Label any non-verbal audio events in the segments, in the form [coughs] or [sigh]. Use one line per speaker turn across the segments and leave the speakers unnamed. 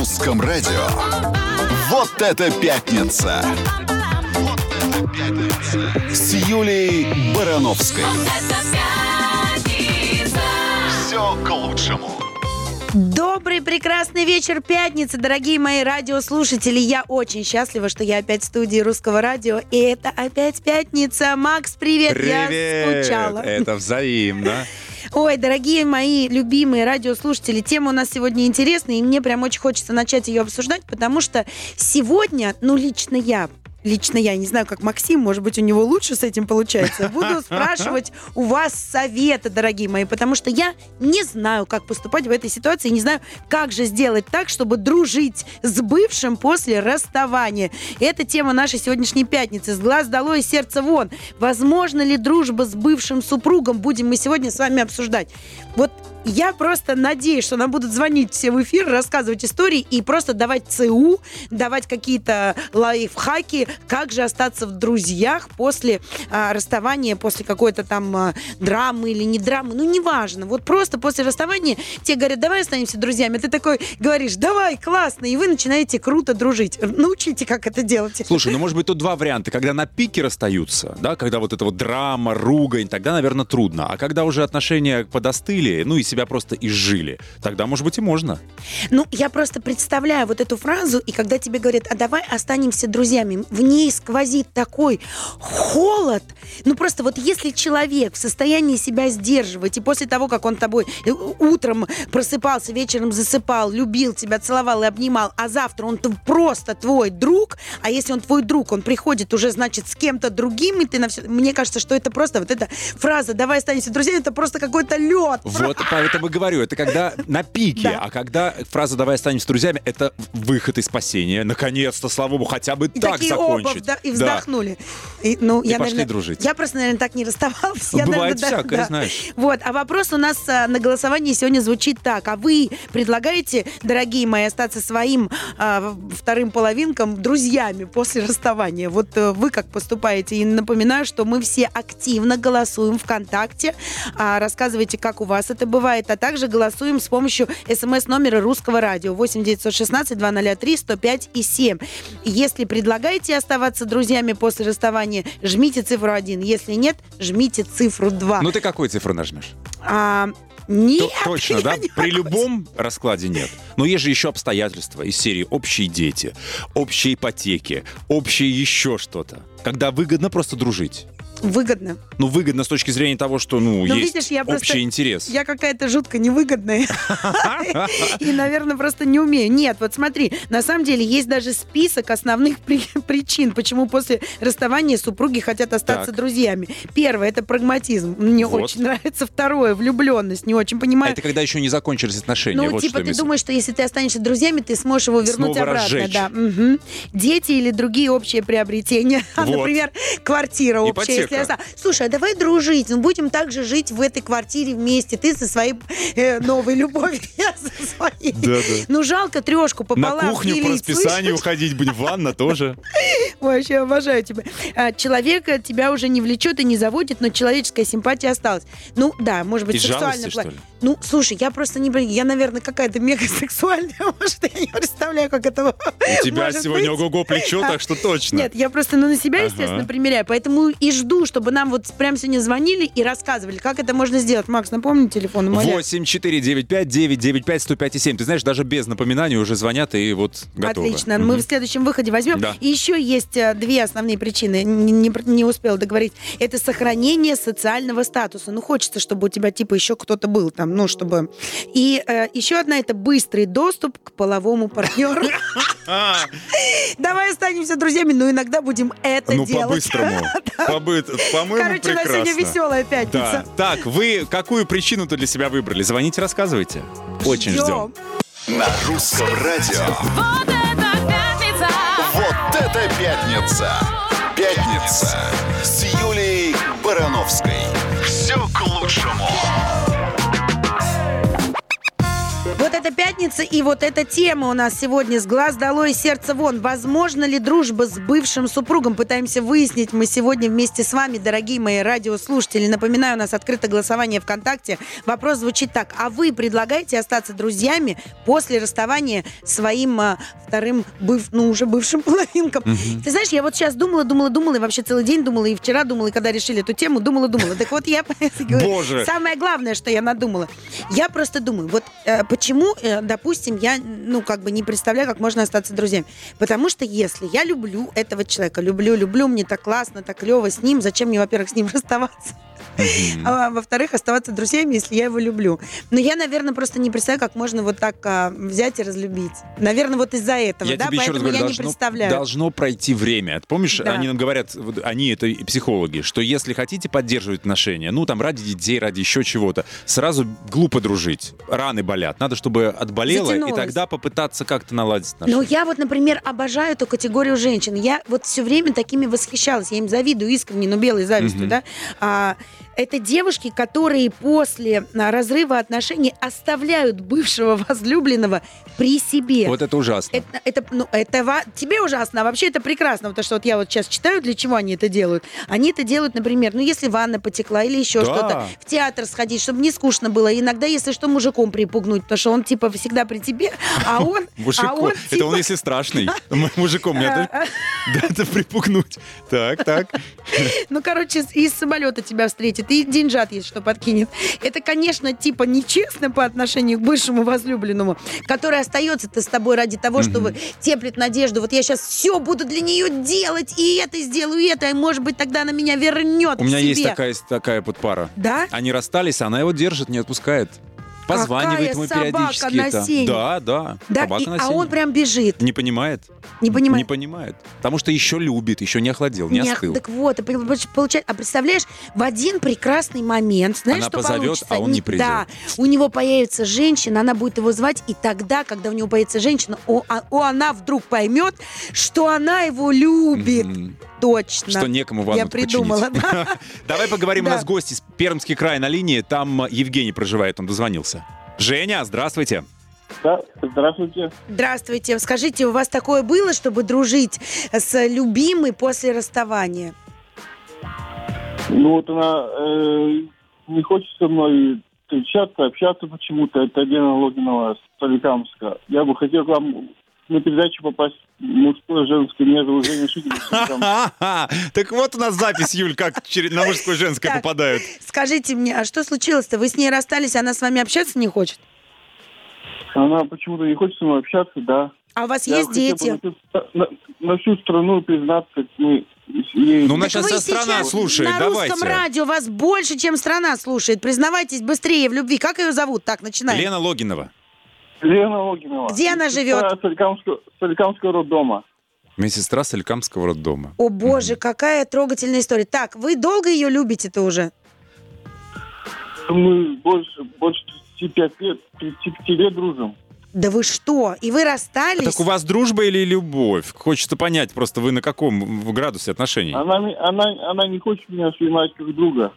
русском радио. Вот это пятница! Вот это пятница! С Юлей Барановской. Все к лучшему.
Добрый, прекрасный вечер пятницы, дорогие мои радиослушатели. Я очень счастлива, что я опять в студии русского радио. И это опять пятница. Макс, привет,
Привет!
я скучала.
Это взаимно.
Ой, дорогие мои любимые радиослушатели, тема у нас сегодня интересная, и мне прям очень хочется начать ее обсуждать, потому что сегодня, ну, лично я лично я, не знаю, как Максим, может быть, у него лучше с этим получается, буду [laughs] спрашивать у вас совета, дорогие мои, потому что я не знаю, как поступать в этой ситуации, не знаю, как же сделать так, чтобы дружить с бывшим после расставания. Это тема нашей сегодняшней пятницы. С глаз долой, сердце вон. Возможно ли дружба с бывшим супругом? Будем мы сегодня с вами обсуждать. Вот я просто надеюсь, что нам будут звонить все в эфир, рассказывать истории и просто давать ЦУ, давать какие-то лайфхаки, как же остаться в друзьях после а, расставания, после какой-то там а, драмы или не драмы, ну неважно. Вот просто после расставания тебе говорят, давай останемся друзьями. Ты такой говоришь, давай, классно, и вы начинаете круто дружить. Научите, как это делать.
Слушай, ну может быть тут два варианта. Когда на пике расстаются, да, когда вот эта вот драма, ругань, тогда, наверное, трудно. А когда уже отношения подостыли, ну и себя просто изжили, тогда, может быть, и можно.
Ну, я просто представляю вот эту фразу, и когда тебе говорят, а давай останемся друзьями, в ней сквозит такой холод. Ну, просто вот если человек в состоянии себя сдерживать, и после того, как он тобой э, утром просыпался, вечером засыпал, любил тебя, целовал и обнимал, а завтра он просто твой друг, а если он твой друг, он приходит уже, значит, с кем-то другим, и ты на все... Мне кажется, что это просто вот эта фраза «давай останемся друзьями», это просто какой-то лед.
Вот поэтому и говорю, это когда на пике,
Да.
а когда фраза «давай останемся друзьями» — это выход из спасения. Наконец-то, слава богу, хотя бы
И
так
оба
закончить.
вда- и
Да.
вздохнули. И, ну, я,
пошли
наверное,
дружить.
Я просто, наверное, так не расставалась. Я,
бывает
наверное, да-
всякое,
да.
знаешь.
Вот, а вопрос у нас а, на голосовании сегодня звучит так. А вы предлагаете, дорогие мои, остаться своим а, вторым половинкам друзьями после расставания? Вот э, вы как поступаете? И напоминаю, что мы все активно голосуем ВКонтакте. А, рассказывайте, как у вас это бывает. А также голосуем с помощью смс-номера русского радио 8 916 203 105 и 7. Если предлагаете оставаться друзьями после расставания, жмите цифру 1. Если нет, жмите цифру 2.
Ну ты какую цифру нажмешь?
А, нет,
То- точно, да?
не
При
могу
любом раскладе нет. Но есть же еще обстоятельства из серии общие дети, общие ипотеки, общие еще что-то. Когда выгодно просто дружить.
Выгодно.
Ну, выгодно с точки зрения того, что, ну,
Ну,
есть
видишь, я
общий
просто-
интерес.
Я какая-то жутко невыгодная. [laughs] И, наверное, просто не умею. Нет, вот смотри, на самом деле есть даже список основных при- [laughs] причин, почему после расставания супруги хотят остаться друзьями. Первое это прагматизм. Мне очень нравится. Второе влюбленность. Не очень
А
понимаю.
это когда еще не закончились отношения.
Ну, типа, ты думаешь, что если ты останешься друзьями, ты сможешь его вернуть обратно. Да. Дети или другие общие приобретения. [laughs] А. Например, квартира общая. Если я оста- Слушай, а давай дружить. Ну, будем также жить в этой квартире вместе. Ты со своей э, новой любовью, [laughs] я со своей.
Да-да.
Ну, жалко трешку
На
пополам
кухню по
делить,
расписанию
слышишь?
уходить будем, ванна тоже. [laughs]
Вообще обожаю тебя. А, Человек э, тебя уже не влечет и не заводит, но человеческая симпатия осталась. Ну, да, может быть, сексуально. Ну, слушай, я просто не... Я, наверное, какая-то мегасексуальная. [laughs] Может, я не представляю, как это
У тебя сегодня ого-го плечо, так что точно.
Нет, я просто ну, на себя, естественно, примеряю. Поэтому и жду, чтобы нам вот прямо сегодня звонили и рассказывали, как это можно сделать. Макс, напомни телефон, умоляю.
8 495 995 105 7. Ты знаешь, даже без напоминаний уже звонят и вот готовы.
Отлично.
Мгм.
Мы в следующем выходе возьмем.
Да.
И еще есть э, две основные причины. Не, не, не успела договорить. Это сохранение социального статуса. Ну, хочется, чтобы у тебя типа еще кто-то был там, ну, чтобы... И э, еще одна это быстрый доступ к половому партнеру. [laughs] Давай останемся друзьями, но иногда будем это
ну,
делать.
по-быстрому. [laughs] По-моему,
Короче, у нас сегодня
прекрасно.
веселая
Да.
пятница.
Так, вы какую причину-то для себя выбрали? Звоните, рассказывайте. Очень ждем.
На русском радио.
Вот это пятница!
Вот это пятница! Пятница с Юлей Барановской. Все к лучшему.
Это пятница, и вот эта тема у нас сегодня с глаз долой, сердце вон. Возможно ли дружба с бывшим супругом? Пытаемся выяснить мы сегодня вместе с вами, дорогие мои радиослушатели. Напоминаю, у нас открыто голосование ВКонтакте. Вопрос звучит так. А вы предлагаете остаться друзьями после расставания своим а, вторым, быв, ну, уже бывшим половинкам? Ты знаешь, я вот сейчас думала, думала, думала, и вообще целый день думала, и вчера думала, и когда решили эту тему, думала, думала. Так вот я... [laughs]
Боже.
Самое главное, что я надумала. Я просто думаю, вот э, э, допустим, я, ну, как бы не представляю, как можно остаться друзьями. Потому что если я люблю этого человека, люблю, люблю, мне так классно, так клево с ним, зачем мне, во-первых, с ним [laughs] расставаться? А во-вторых, оставаться друзьями, если я его люблю. Но я, наверное, просто не представляю, как можно вот так а, взять и разлюбить. Наверное, вот из-за этого,
Я
да,
тебе еще раз
поэтому
говорю,
я не
должно,
представляю.
должно пройти время. Помнишь,
Да.
они нам говорят, они это и психологи, что если хотите поддерживать отношения, ну там ради детей, ради еще чего-то, сразу глупо дружить. Раны болят. Надо, чтобы отболело, и
Затянулось.
тогда попытаться как-то наладить отношения.
Ну, я вот, например, обожаю эту категорию женщин. Я вот все время такими восхищалась. Я им завидую искренне, но белой завистью,
Мгм.
да. А, это девушки, которые после а, разрыва отношений оставляют бывшего [laughs] возлюбленного при себе.
Вот это ужасно.
Это, это, ну, это тебе ужасно, а вообще это прекрасно, потому что вот я вот сейчас читаю, для чего они это делают. Они это делают, например, ну, если ванна потекла или еще
Да.
что-то, в театр сходить, чтобы не скучно было. Иногда, если что, мужиком припугнуть, потому что он, типа, всегда при тебе, а [laughs] он... а он,
Это он,
типа,
если страшный. [laughs] Мужиком мне
а,
это- да, это припугнуть. Так, так.
Ну, короче, из самолета тебя встретит и деньжат, есть что подкинет. Это, конечно, типа нечестно по отношению к бывшему возлюбленному, который остается-то с тобой ради того, чтобы теплит надежду. Вот я сейчас все буду для нее делать, и это сделаю, и это, и, может быть, тогда она меня вернет
У меня есть такая, такая вот пара.
Да?
Они расстались, а она его держит, не отпускает. Позванивает ему периодически.
на сене.
Да, да.
Да,
собака
и-
на
а
сене.
он прям бежит.
Не понимает.
Не понимает.
Не понимает. Потому что еще любит, еще не охладел, не,
Не,
остыл.
Так вот, получается, а представляешь, в один прекрасный момент, знаешь,
Она
что
позовет,
получится?
а он не придет.
Да, у него появится женщина, она будет его звать, и тогда, когда у него появится женщина, о, а- о, она вдруг поймет, что она его любит.
Мгм.
Точно.
Что некому ванну
Я придумала, да. [laughs]
Давай поговорим, у нас гость из Пермский край на линии. Там Евгений проживает, он дозвонился. Женя, здравствуйте.
Да, здравствуйте.
Здравствуйте. Скажите, у вас такое было, чтобы дружить с любимой после расставания?
Ну вот она э, не хочет со мной встречаться, общаться почему-то. Это Лена Логинова с Соликамска. Я бы хотел к вам на передачу попасть мужское, женское. Шитин. из Соликамска.
Ха-ха. Так вот у нас запись, Юль, как на мужское женское попадают.
Скажите мне, а что случилось-то? Вы с ней расстались, она с вами общаться не хочет?
Она почему-то не хочет со мной общаться, да.
А у вас
Я
есть дети?
на, на- на всю страну признаться, мы ей...
Ну,
вы
вся страна
сейчас
слушает,
на
давайте.
русском радио вас больше, чем страна слушает. Признавайтесь быстрее в любви. Как ее зовут? Так, начинаем.
Лена Логинова.
Лена Логинова.
Где она живет?
Соликамского, Соликамского роддома.
Медсестра Соликамского роддома.
О боже, какая трогательная история. Так, вы долго ее любите-то уже?
Мы больше, больше 35 лет, 35 лет дружим.
Да вы что? И вы расстались?
Так у вас дружба или любовь? Хочется понять, просто вы на каком в градусе отношений?
Она, она, она не хочет меня воспринимать как друга.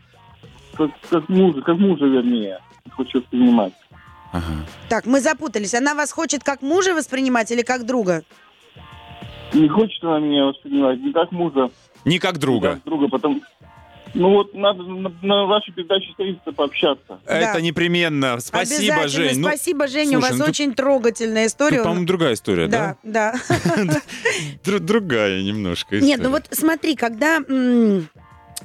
Как, как мужа, как мужа, вернее, хочет воспринимать.
Ага.
Так, мы запутались. Она вас хочет как мужа воспринимать или как друга?
Не хочет она меня воспринимать не как мужа,
Не как
не
друга.
как друга, потом... Ну вот надо на, на вашей передаче встретиться, пообщаться.
Это
Да.
непременно. Спасибо. Жень. Ну,
Спасибо, Женя. у
слушай,
вас
ну тут-
очень трогательная история.
тут, по-моему, другая история, да?
да, да. [laughs]
Дру- другая немножко история.
Нет, ну вот смотри, когда...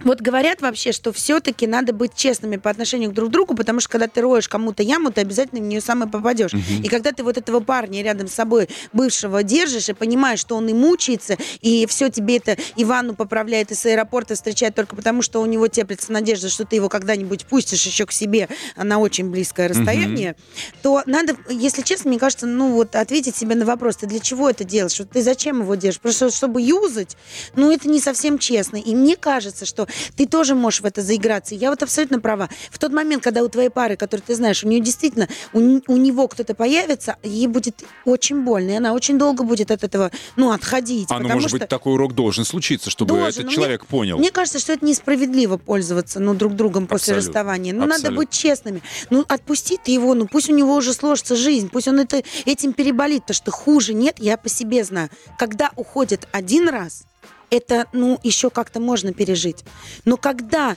Вот говорят вообще, что все-таки надо быть честными по отношению к друг другу, потому что когда ты роешь кому-то яму, ты обязательно в нее сам и попадешь.
Мгм.
И когда ты вот этого парня рядом с собой, бывшего, держишь и понимаешь, что он и мучается, и все тебе это и ванну поправляет, и с аэропорта встречает только потому, что у него теплится надежда, что ты его когда-нибудь пустишь еще к себе на очень близкое расстояние, то надо, если честно, мне кажется, ну вот ответить себе на вопрос, ты для чего это делаешь? Вот ты зачем его держишь? Просто чтобы юзать? Ну, это не совсем честно. И мне кажется, что ты тоже можешь в это заиграться. Я вот абсолютно права. В тот момент, когда у твоей пары, которую ты знаешь, у нее действительно, у, у него кто-то появится, ей будет очень больно, и она очень долго будет от этого, ну, отходить.
А ну, может
что...
быть, такой урок должен случиться, чтобы
Должен,
этот человек понял.
Мне кажется, что это несправедливо пользоваться ну, друг другом после
Абсолютно.
расставания. Ну, надо
Абсолютно.
быть честными. Ну, отпусти ты его, ну пусть у него уже сложится жизнь, пусть он это, этим переболит, потому что хуже нет, я по себе знаю. Когда уходит один раз, это, ну, еще как-то можно пережить. Но когда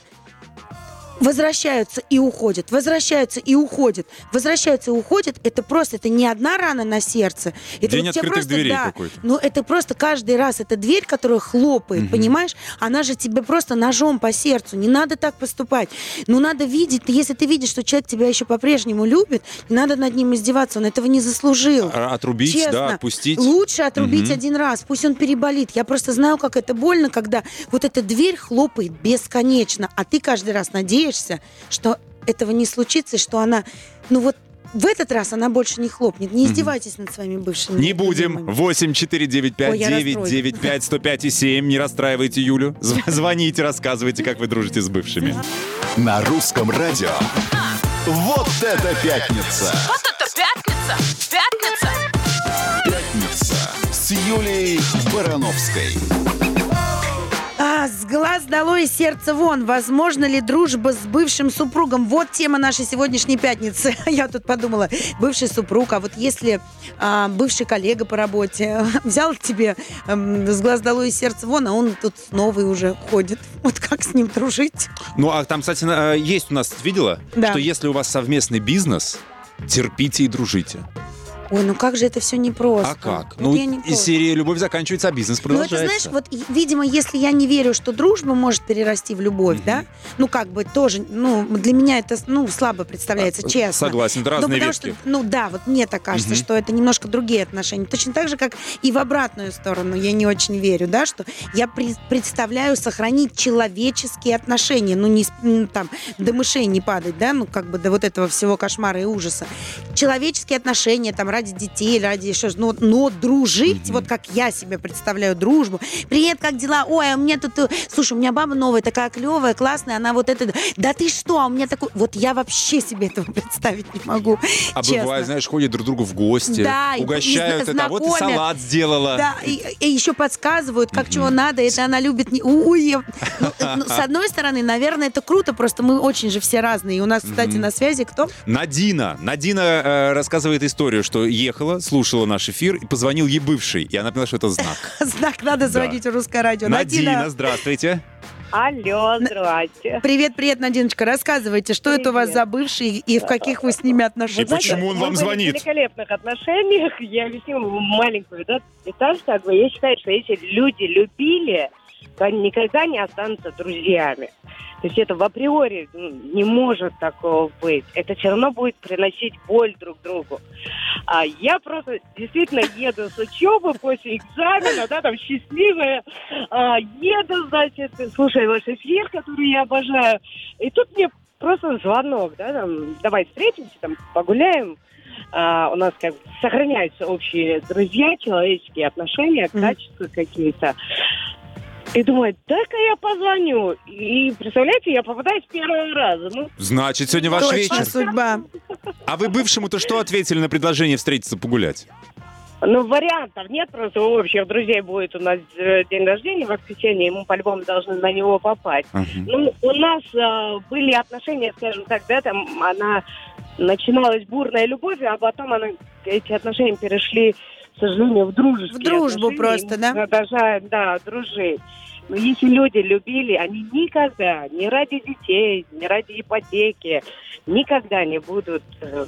возвращаются и уходят, возвращаются и уходят, возвращаются и уходят, это просто, это не одна рана на сердце. Это
День
вот
открытых
просто,
дверей
да,
какой-то.
ну, это просто каждый раз, эта дверь, которая хлопает, понимаешь, она же тебе просто ножом по сердцу. Не надо так поступать. Ну, надо видеть, если ты видишь, что человек тебя еще по-прежнему любит, не надо над ним издеваться, он этого не заслужил.
А, Отрубить,
Честно,
да, отпустить.
Лучше отрубить
Мгм.
один раз, пусть он переболит. Я просто знаю, как это больно, когда вот эта дверь хлопает бесконечно, а ты каждый раз надеешься, что этого не случится, и что она, ну вот в этот раз она больше не хлопнет. Не издевайтесь над своими бывшими.
Не будем.
любимыми.
8 495
Ой, я
995 105 и 7. Не расстраивайте Юлю. Зв- [laughs] Звоните, рассказывайте, как вы дружите с бывшими.
На русском радио. Вот это пятница!
Вот это пятница! Пятница!
Пятница с Юлией Барановской.
А, с глаз долой, сердце вон. Возможно ли дружба с бывшим супругом? Вот тема нашей сегодняшней пятницы. [laughs] Я тут подумала, бывший супруг, а вот если а, бывший коллега по работе [laughs] взял тебе эм, с глаз долой, сердце вон, а он тут новый уже ходит. Вот как с ним дружить?
Ну, а там, кстати, э, есть у нас, видела,
Да.
что если у вас совместный бизнес, терпите и дружите.
Ой, ну как же это все непросто.
А как?
Вот
Ну,
я не
из
поняла.
серии «Любовь заканчивается, а бизнес
Ну, это
продолжается».
знаешь, вот, и, видимо, если я не верю, что дружба может перерасти в любовь, да, ну, как бы тоже, ну, для меня это, ну, слабо представляется,
А,
честно.
Согласен, это
Ну,
разные
потому
ветки.
что, ну да, вот мне так кажется,
Мгм.
что это немножко другие отношения. Точно так же, как и в обратную сторону. Я не очень верю, да, что я при- представляю сохранить человеческие отношения, ну не м, там до мышей не падать, да, ну как бы до вот этого всего кошмара и ужаса. Человеческие отношения там ради детей, ради еще, ну, но дружить, вот как я себе представляю дружбу. Привет, как дела? Ой, а у меня тут, э, слушай, у меня баба новая, такая клевая, классная, она вот это, да ты что, а у меня такой, вот я вообще себе этого [laughs] представить не могу.
А
честно.
бывает, знаешь, ходят друг другу в гости,
Да, и-
угощают
и
это, а вот и салат сделала.
Да, и, еще подсказывают, как чего надо, это она любит. Не... Ой, ну, э, ну, с одной стороны, наверное, это круто, просто мы очень же все разные. И у нас, кстати, на связи кто?
Надина. Надина э, рассказывает историю, что ехала, слушала наш эфир и позвонил ей бывший. И она поняла, что это знак. [laughs]
Знак надо звонить в русское радио.
Надина, здравствуйте.
Алло, здрасте.
Привет, привет, Надиночка. Рассказывайте, что это у вас
Привет.
за бывший и в каких вы с ними
И
отношениях?
почему он вам звонит?
в великолепных отношениях. Я объясню маленькую да, деталь. Как бы. Я считаю, что если люди любили, то они никогда не останутся друзьями. То есть это в априори не может такого быть. Это все равно будет приносить боль друг другу. А я просто действительно еду с учебы после экзамена, да, там счастливая, а, еду, значит, слушаю ваш эфир, который я обожаю. И тут мне просто звонок, да, там, давай встретимся, там, погуляем. А, у нас как бы сохраняются общие друзья, человеческие отношения, качества какие-то. И думаю, дай-ка я позвоню. И, представляете, я попадаю с первого раза. Ну,
Значит, сегодня ваш
Точно
вечер.
судьба.
А вы бывшему-то что ответили на предложение встретиться погулять?
Ну, вариантов нет, просто у общих друзей будет у нас э, день рождения в воскресенье, и мы по-любому должны на него попасть.
Мгм.
Ну, у нас э, были отношения, скажем так, да, там она начиналась бурная любовь, а потом она, эти отношения перешли, к сожалению, в дружеские
В дружбу
отношения,
просто,
мы
да?
Продолжаем, да, дружить. Но если люди любили, они никогда, ни ради детей, ни ради ипотеки, никогда не будут, э,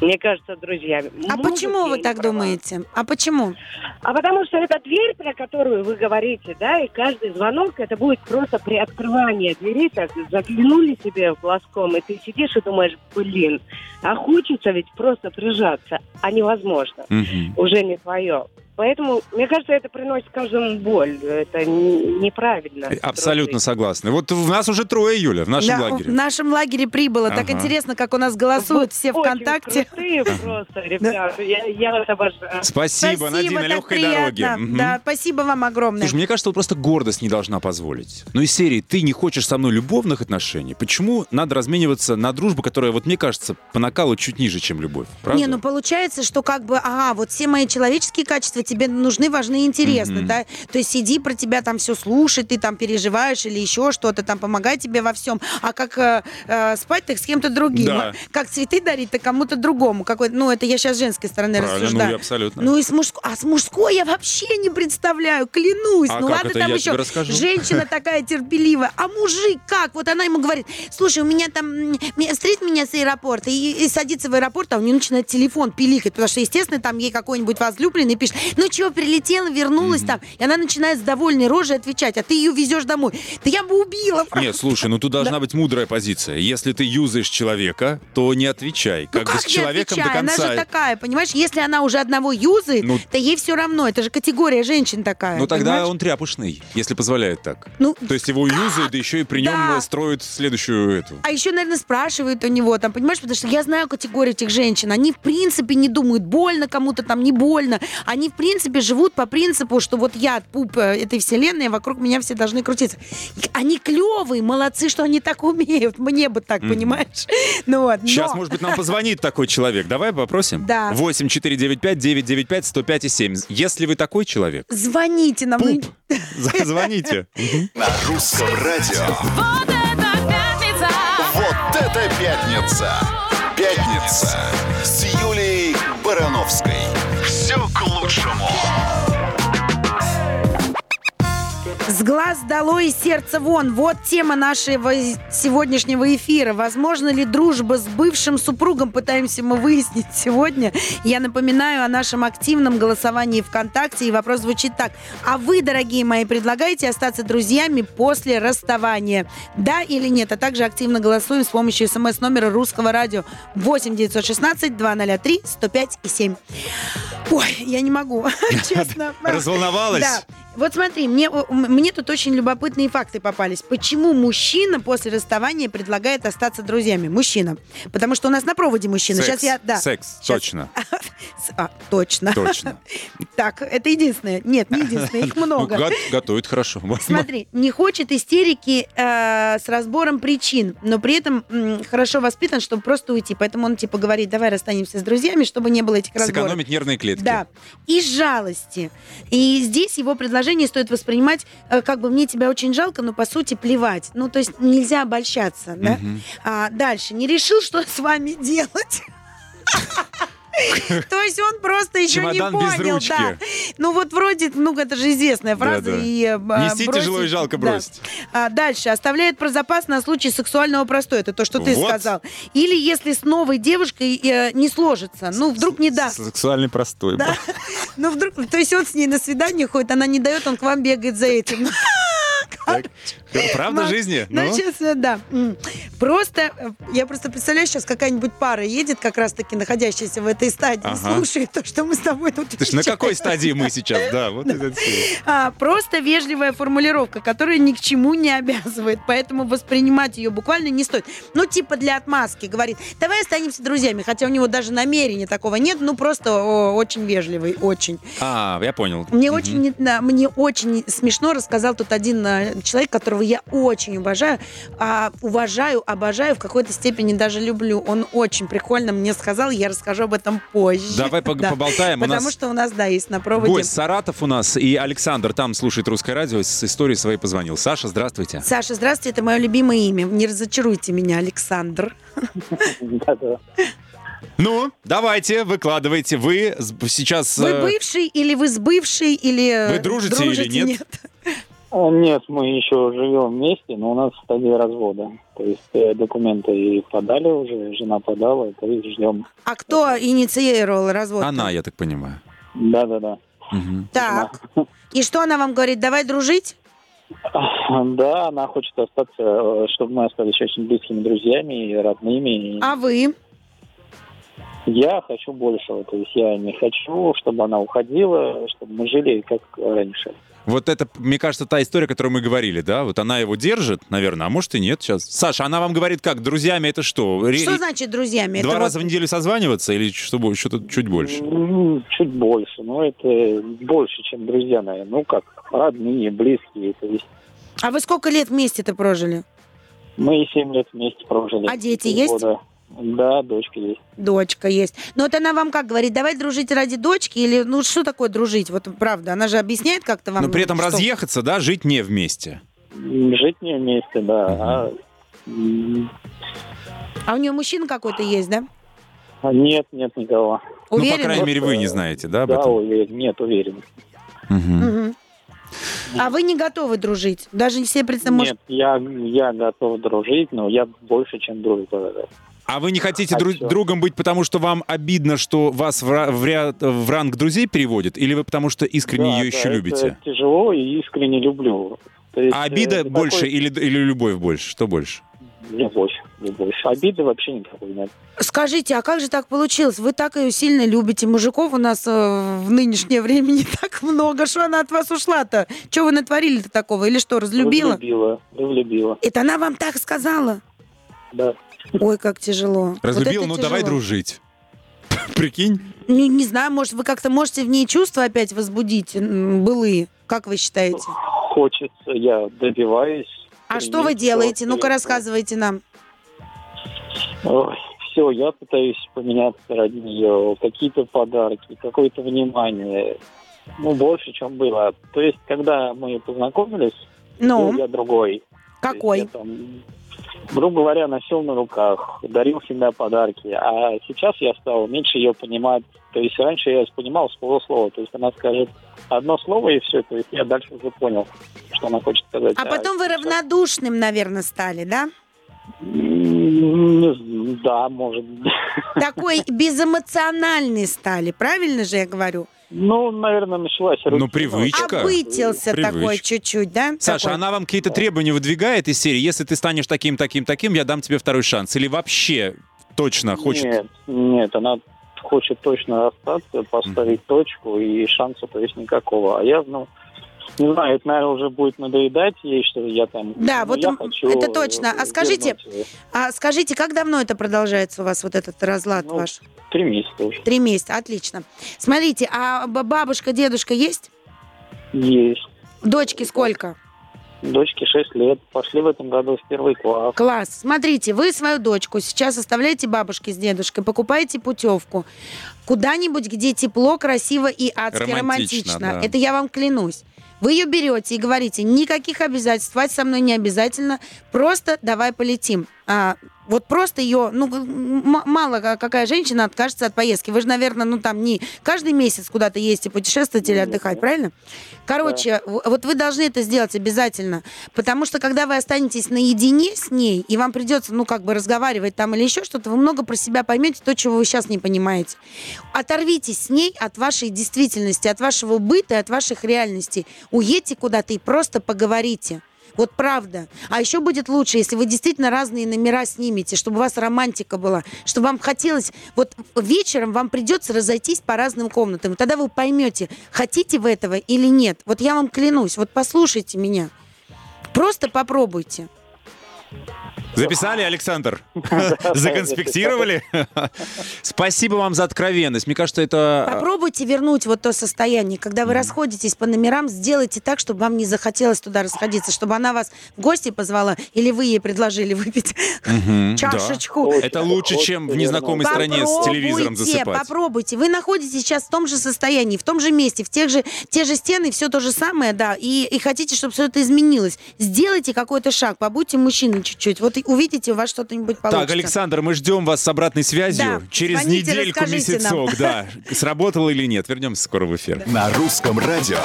мне кажется, друзьями.
А почему вы так
права.
думаете? А почему?
А потому что это дверь, про которую вы говорите, да, и каждый звонок, это будет просто приоткрывание двери, так заглянули себе в глазком, и ты сидишь и думаешь, блин, а хочется ведь просто прижаться, а невозможно,
Мгм.
уже не твое. Поэтому, мне кажется, это приносит каждому боль. Это неправильно.
Абсолютно
дружить.
согласна. Вот у нас уже трое, Юля, в нашем
Да,
лагере.
В нашем лагере прибыло. Так
Ага.
интересно, как у нас голосуют все
Очень
ВКонтакте.
крутые [laughs] просто, ребята. Я, я вас обожаю.
Спасибо, на
так
легкой дороге.
Да, спасибо вам огромное.
Слушай, мне кажется, вот просто гордость не должна позволить. Ну, из серии «Ты не хочешь со мной любовных отношений», почему надо размениваться на дружбу, которая, вот мне кажется, по накалу чуть ниже, чем любовь? Правда?
Не, ну получается, что как бы, ага, вот все мои человеческие качества тебе нужны, важны и интересны,
Мгм.
да? То есть сиди про тебя там все слушай, ты там переживаешь или еще что-то там, помогай тебе во всем. А как э, э, спать, так с кем-то другим.
Да.
Как цветы дарить, так кому-то другому. Какой, ну, это я сейчас с женской стороны
Правильно, ну,
рассуждаю.
и абсолютно.
Ну и с мужской, а с мужской я вообще не представляю, клянусь.
А
ну
как
ладно,
это?
там еще
расскажу.
женщина [laughs] такая терпеливая, а мужик как? Вот она ему говорит, слушай, у меня там, встреть меня с аэропорта, и, и садится в аэропорт, а у нее начинает телефон пиликать, потому что, естественно, там ей какой-нибудь возлюбленный пишет, ну чего, прилетела, вернулась там, и она начинает с довольной рожей отвечать, а ты ее везешь домой. Да я бы убила.
Нет, слушай, ну тут должна быть мудрая позиция. Если ты юзаешь человека, то не отвечай.
Ну
Как бы с человеком до
отвечай?
конца.
Она же такая, понимаешь, если она уже одного юзает,
Ну-
то ей все равно. Это же категория женщин такая.
Ну тогда
понимаешь?
он тряпушный, если позволяет так.
Ну,
То есть его юзают, да еще и при нем
Да.
строят следующую эту.
А еще, наверное, спрашивают у него, там, понимаешь, потому что я знаю категорию этих женщин. Они, в принципе, не думают, больно кому-то там, не больно. Они, в принципе, живут по принципу, что вот я пуп э, этой вселенной, вокруг меня все должны крутиться. Они клевые, молодцы, что они так умеют. Мне бы так, понимаешь? [laughs] Ну вот. но-
Сейчас, может быть, нам позвонит такой человек. Давай попросим.
Да.
8 495 995 105 и 7. Если вы такой человек,
Звоните нам. [laughs]
за- звоните.
На русском радио.
Вот это пятница!
Вот это пятница! Пятница с Юлией Барановской. Все к
С глаз долой и сердце вон. Вот тема нашего сегодняшнего эфира. Возможно ли дружба с бывшим супругом? Пытаемся мы выяснить сегодня. Я напоминаю о нашем активном голосовании ВКонтакте. И вопрос звучит так. А вы, дорогие мои, предлагаете остаться друзьями после расставания? Да или нет? А также активно голосуем с помощью смс-номера русского радио 8 916 203 105 и 7. Ой, я не могу, [laughs] [laughs] честно.
Разволновалась?
Да. Вот смотри, мне, мне тут очень любопытные факты попались. Почему мужчина после расставания предлагает остаться друзьями? Мужчина. Потому что у нас на проводе мужчина.
Секс.
Сейчас я... Да.
Секс,
Щас-
точно. [laughs]
А, точно.
Точно. [laughs]
Так, это единственное. Нет, не единственное, их [laughs]
Ну,
много.
го- готовит хорошо.
Смотри, не хочет истерики э, с разбором причин, но при этом м, хорошо воспитан, чтобы просто уйти. Поэтому он типа говорит, давай расстанемся с друзьями, чтобы не было этих разборов.
Сэкономить нервные клетки.
Да, из жалости. И здесь его предложение стоит воспринимать, как бы мне тебя очень жалко, но по сути плевать. Ну, то есть нельзя обольщаться, да? А, дальше. Не решил, что с вами делать. [laughs] [laughs] То есть он просто еще не понял, да. Ну вот вроде, ну это же известная фраза.
Да-да.
И, э,
Нести
бросить-
тяжело и жалко бросить.
А, дальше. Оставляет про запас на случай сексуального простоя. Это то, что ты сказал. Или если с новой девушкой э, не сложится. Ну, вдруг не даст.
Сексуальный простой.
Да. [laughs] Ну, вдруг, то есть он с ней на свидание ходит, она не дает, он к вам бегает за этим. [laughs]
Так. Правда
Ма-
жизни?
Ну,
Ну?
э, да. Просто, я просто представляю, сейчас какая-нибудь пара едет, как раз-таки находящаяся в этой стадии,
Ага.
слушает то, что мы с тобой тут
Ты на какой стадии мы сейчас? Да, [laughs] вот это.
А, просто вежливая формулировка, которая ни к чему не обязывает, поэтому воспринимать ее буквально не стоит. Ну, типа для отмазки, говорит, давай останемся друзьями, хотя у него даже намерения такого нет, ну, просто о, очень вежливый, очень.
А, я понял.
Мне очень, да, мне очень смешно рассказал тут один э, человек, которого я очень уважаю, а, уважаю, обожаю, в какой-то степени даже люблю. Он очень прикольно мне сказал, я расскажу об этом позже.
Давай пог- [laughs]
Да.
поболтаем. У
Потому
нас
что у нас, да, есть на проводе.
гость Саратов у нас, и Александр там слушает русское радио, с историей своей позвонил. Саша, здравствуйте.
Саша, здравствуйте, это мое любимое имя. Не разочаруйте меня, Александр.
Да-да.
Ну, давайте, выкладывайте. Вы сейчас...
Вы
э,
бывший или вы с бывшей, или... э,
Вы дружите или нет?
А, Нет, мы еще живем вместе, но у нас стадия развода. То есть э, документы и подали уже, жена подала, то есть ждем.
А кто инициировал развод?
Она, я так понимаю.
Да-да-да.
Мгм.
Так. И что она вам говорит? Давай дружить? [laughs]
Да, она хочет остаться, э, чтобы мы остались очень близкими друзьями и родными.
А вы?
Я хочу большего. То есть я не хочу, чтобы она уходила, чтобы мы жили как раньше.
Вот это, мне кажется, та история, о которой мы говорили, да? Вот она его держит, наверное, а может и нет сейчас. Саша, она вам говорит как, друзьями это что? Ре-
Что значит друзьями?
Два
Это
раза
вот-
в неделю созваниваться или что, что-то чуть больше?
М, Чуть больше. Но это больше, чем друзья, наверное. Ну как, родные, близкие. То есть
А вы сколько лет вместе-то прожили?
мы 7 лет вместе прожили.
А дети есть?
года. Да, дочка есть.
Дочка есть. Но вот она вам как говорит, давай дружить ради дочки? Или, ну, что такое дружить? Вот правда, она же объясняет как-то вам.
Но при этом
что?
разъехаться, да, жить не вместе.
Жить не вместе, да. А, м,
А у нее мужчина какой-то есть, да?
а нет, нет никого.
Уверен?
Ну, по крайней мере, вы не знаете, да, об
Да,
этом?
уверен. Нет, уверен.
Мгм.
Мгм. А вы не готовы дружить? Даже если представить, может...
Нет, я, я готов дружить, но я больше, чем дружба.
А вы не хотите
А
дру- другом быть, потому что вам обидно, что вас в, ра- в ряд- в ранг друзей переводят? Или вы потому что искренне
Да,
ее
да,
еще
это
любите?
тяжело и искренне люблю. То есть,
А обида
э,
больше
такой-
или, или любовь больше? Что больше?
Любовь, любовь. Обиды вообще никакой нет.
Скажите, а как же так получилось? Вы так ее сильно любите. Мужиков у нас э, в нынешнее время не так много. Что она от вас ушла-то? Что вы натворили-то такого? Или что, разлюбила?
Разлюбила, разлюбила,
Это она вам так сказала?
да.
Ой, как тяжело. Вот
Разлюбил,
это
ну давай
тяжело.
дружить. [laughs] Прикинь?
Не, не знаю, может, вы как-то можете в ней чувства опять возбудить, былые. Как вы считаете?
Хочется, я добиваюсь.
А что вы делаете? Ну-ка, рассказывайте нам.
все, я пытаюсь поменяться ради нее. Какие-то подарки, какое-то внимание. Ну, больше, чем было. То есть, когда мы познакомились,
Ну,
я другой.
Какой?
я там, грубо говоря, носил на руках, дарил всегда подарки. А сейчас я стал меньше ее понимать. То есть раньше я понимал с полуслова. То есть она скажет одно слово и все. То есть я дальше уже понял, что она хочет сказать.
А потом вы равнодушным, наверное, стали, да?
З- Да, может. быть.
Такой [laughs] безэмоциональный стали, правильно же я говорю?
Ну, наверное, началась
Ну, привычка.
Обытился
Привычка.
такой чуть-чуть, да?
Саша,
Такой.
она вам какие-то требования выдвигает из серии? Если ты станешь таким, таким, таким, я дам тебе второй шанс. Или вообще точно хочет...
Нет, нет, она хочет точно расстаться, поставить точку, и шанса, то есть, никакого. А я, ну, не знаю, это, наверное, уже будет надоедать ей, что я там...
Да, вот
я хочу
это точно. А скажите. А скажите, как давно это продолжается у вас, вот этот разлад
Ну,
ваш?
Три месяца уже.
Три месяца, отлично. Смотрите, а бабушка, дедушка есть?
Есть.
Дочки сколько?
Дочке 6 лет, пошли в этом году в первый класс.
Класс. Смотрите, вы свою дочку сейчас оставляете бабушке с дедушкой, покупаете путевку куда-нибудь, где тепло, красиво и адски
Романтично,
романтично.
да.
Это я вам клянусь. Вы ее берете и говорите, никаких обязательств, спать со мной не обязательно, просто давай полетим. А, вот просто ее, ну, мало ка- какая женщина откажется от поездки. Вы же, наверное, ну там не каждый месяц куда-то ездите путешествовать или отдыхать, правильно? Короче, в- вот вы должны это сделать обязательно, потому что когда вы останетесь наедине с ней, и вам придется, ну, как бы разговаривать там или еще что-то, вы много про себя поймете, то, чего вы сейчас не понимаете. Оторвитесь с ней от вашей действительности, от вашего быта, от ваших реальностей. Уедьте куда-то и просто поговорите. Вот правда. А еще будет лучше, если вы действительно разные номера снимете, чтобы у вас романтика была, чтобы вам хотелось... Вот вечером вам придется разойтись по разным комнатам. Тогда вы поймете, хотите вы этого или нет. Вот я вам клянусь, вот послушайте меня. Просто попробуйте.
Записали, Александр? [laughs] Законспектировали? [laughs] Спасибо вам за откровенность. Мне кажется, это...
Попробуйте вернуть вот то состояние, когда вы расходитесь по номерам, сделайте так, чтобы вам не захотелось туда расходиться, чтобы она вас в гости позвала, или вы ей предложили выпить [laughs] чашечку.
Это лучше, чем в незнакомой стране с телевизором засыпать.
Попробуйте. Вы находитесь сейчас в том же состоянии, в том же месте, в тех же, те же стены, все то же самое, да, и, и хотите, чтобы все это изменилось. Сделайте какой-то шаг, побудьте мужчиной чуть-чуть. Вот и увидите, у вас что-нибудь получится.
Так, Александр, мы ждем вас с обратной связью.
Да,
Через
звоните,
недельку,
расскажите нам.
месяцок, да. Сработало или нет. Вернемся скоро в эфир.
На русском радио.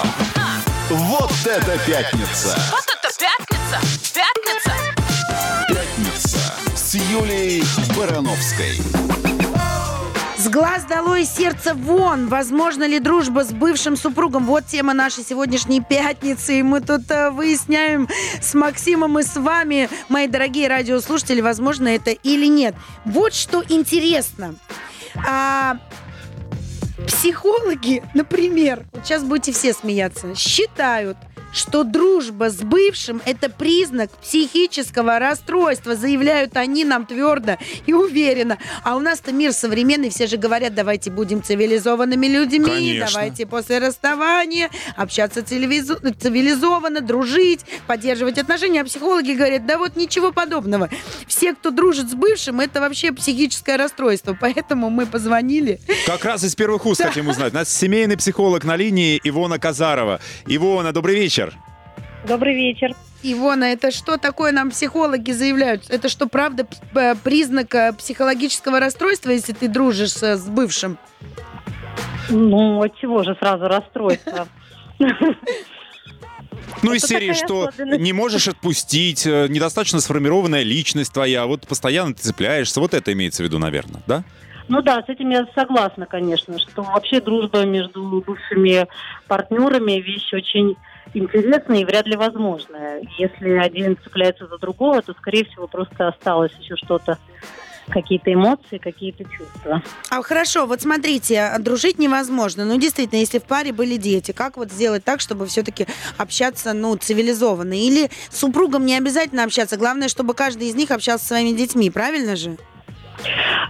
Вот это пятница!
Вот это пятница! Пятница!
Пятница с Юлией Барановской.
Глаз долой, сердце вон. Возможно ли дружба с бывшим супругом? Вот тема нашей сегодняшней пятницы. И мы тут э, выясняем с Максимом и с вами, мои дорогие радиослушатели, возможно это или нет. Вот что интересно. А, психологи, например, вот сейчас будете все смеяться, считают, что дружба с бывшим – это признак психического расстройства, заявляют они нам твердо и уверенно. А у нас-то мир современный, все же говорят, давайте будем цивилизованными людьми,
Конечно.
давайте после расставания общаться цивилизу- цивилизованно, дружить, поддерживать отношения. А психологи говорят, да вот ничего подобного. Все, кто дружит с бывшим, это вообще психическое расстройство. Поэтому мы позвонили.
Как раз из первых уст хотим узнать. У нас семейный психолог на линии Ивона Казарова. Ивона, добрый вечер.
Добрый вечер.
Ивона, это что такое нам психологи заявляют? Это что, правда, признак э, психологического расстройства, если ты дружишь с бывшим?
Ну, от чего же сразу расстройство?
Ну, из серии, что не можешь отпустить, э, недостаточно сформированная личность твоя, вот постоянно ты цепляешься. Вот это имеется в виду, наверное, да?
Ну да, с этим я согласна, конечно, что вообще дружба между бывшими партнерами вещь очень интересная и вряд ли возможная. Если один цепляется за другого, то, скорее всего, просто осталось еще что-то, какие-то эмоции, какие-то чувства.
А хорошо, вот смотрите, дружить невозможно. Ну, действительно, если в паре были дети, как вот сделать так, чтобы все-таки общаться, ну, цивилизованно? Или с супругом не обязательно общаться, главное, чтобы каждый из них общался со своими детьми, правильно же?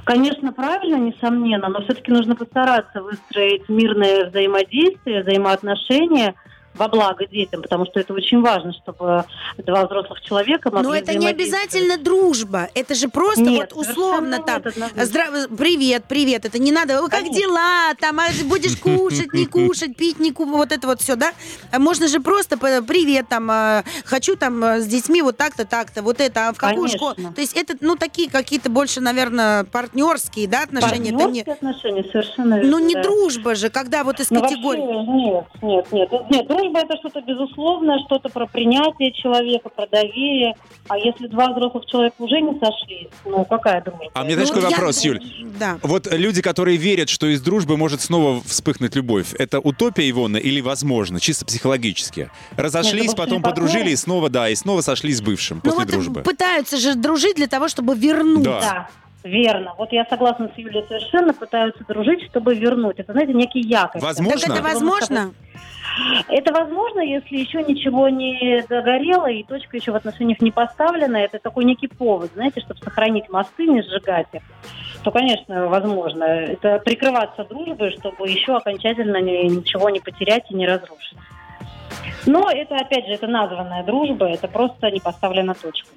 Конечно, правильно, несомненно, но все-таки нужно постараться выстроить мирное взаимодействие, взаимоотношения во благо детям, потому что это очень важно, чтобы два взрослых человека могли
Но это не обязательно дружба. Это же просто
Нет,
вот условно там.
нет, однозначно.
Здра- Привет, привет. Это не надо. «Ой, Как
Конечно.
дела? Там а будешь кушать, не кушать, пить, не ку- Вот это вот все, да? А Можно же просто привет, там, а, хочу там а, с детьми вот так-то, так-то, вот это, а в какую школу? То есть это, ну, такие какие-то больше, наверное, партнерские, да, отношения. Это не,
Партнерские отношения, совершенно
ну, не
да.
дружба же, когда вот из
Ну,
категории...
вообще, нет, нет, нет, нет. Дружба это что-то безусловное, что-то про принятие человека, про доверие. А если два взрослых человека уже не сошлись, ну какая дружба?
А мне знаешь,
Ну,
какой
вот я-
вопрос, Юль?
Да.
Вот люди, которые верят, что из дружбы может снова вспыхнуть любовь, это утопия Ивона или возможно, чисто психологически? Разошлись,
бывшие
потом
партнеры?
подружили и снова, да, и снова сошлись с бывшим
Ну
после
вот
дружбы.
пытаются же дружить для того, чтобы вернуть.
Да.
Верно. Вот я согласна с Юлей совершенно, пытаются дружить, чтобы вернуть. Это, знаете, некий якорь.
Возможно?
Так это возможно?
Это возможно, если еще ничего не догорело и точка еще в отношениях не поставлена. Это такой некий повод, знаете, чтобы сохранить мосты, не сжигать их. То, конечно, возможно. Это прикрываться дружбой, чтобы еще окончательно ни- ничего не потерять и не разрушить. Но это, опять же, это названная дружба, это просто не поставлена точка.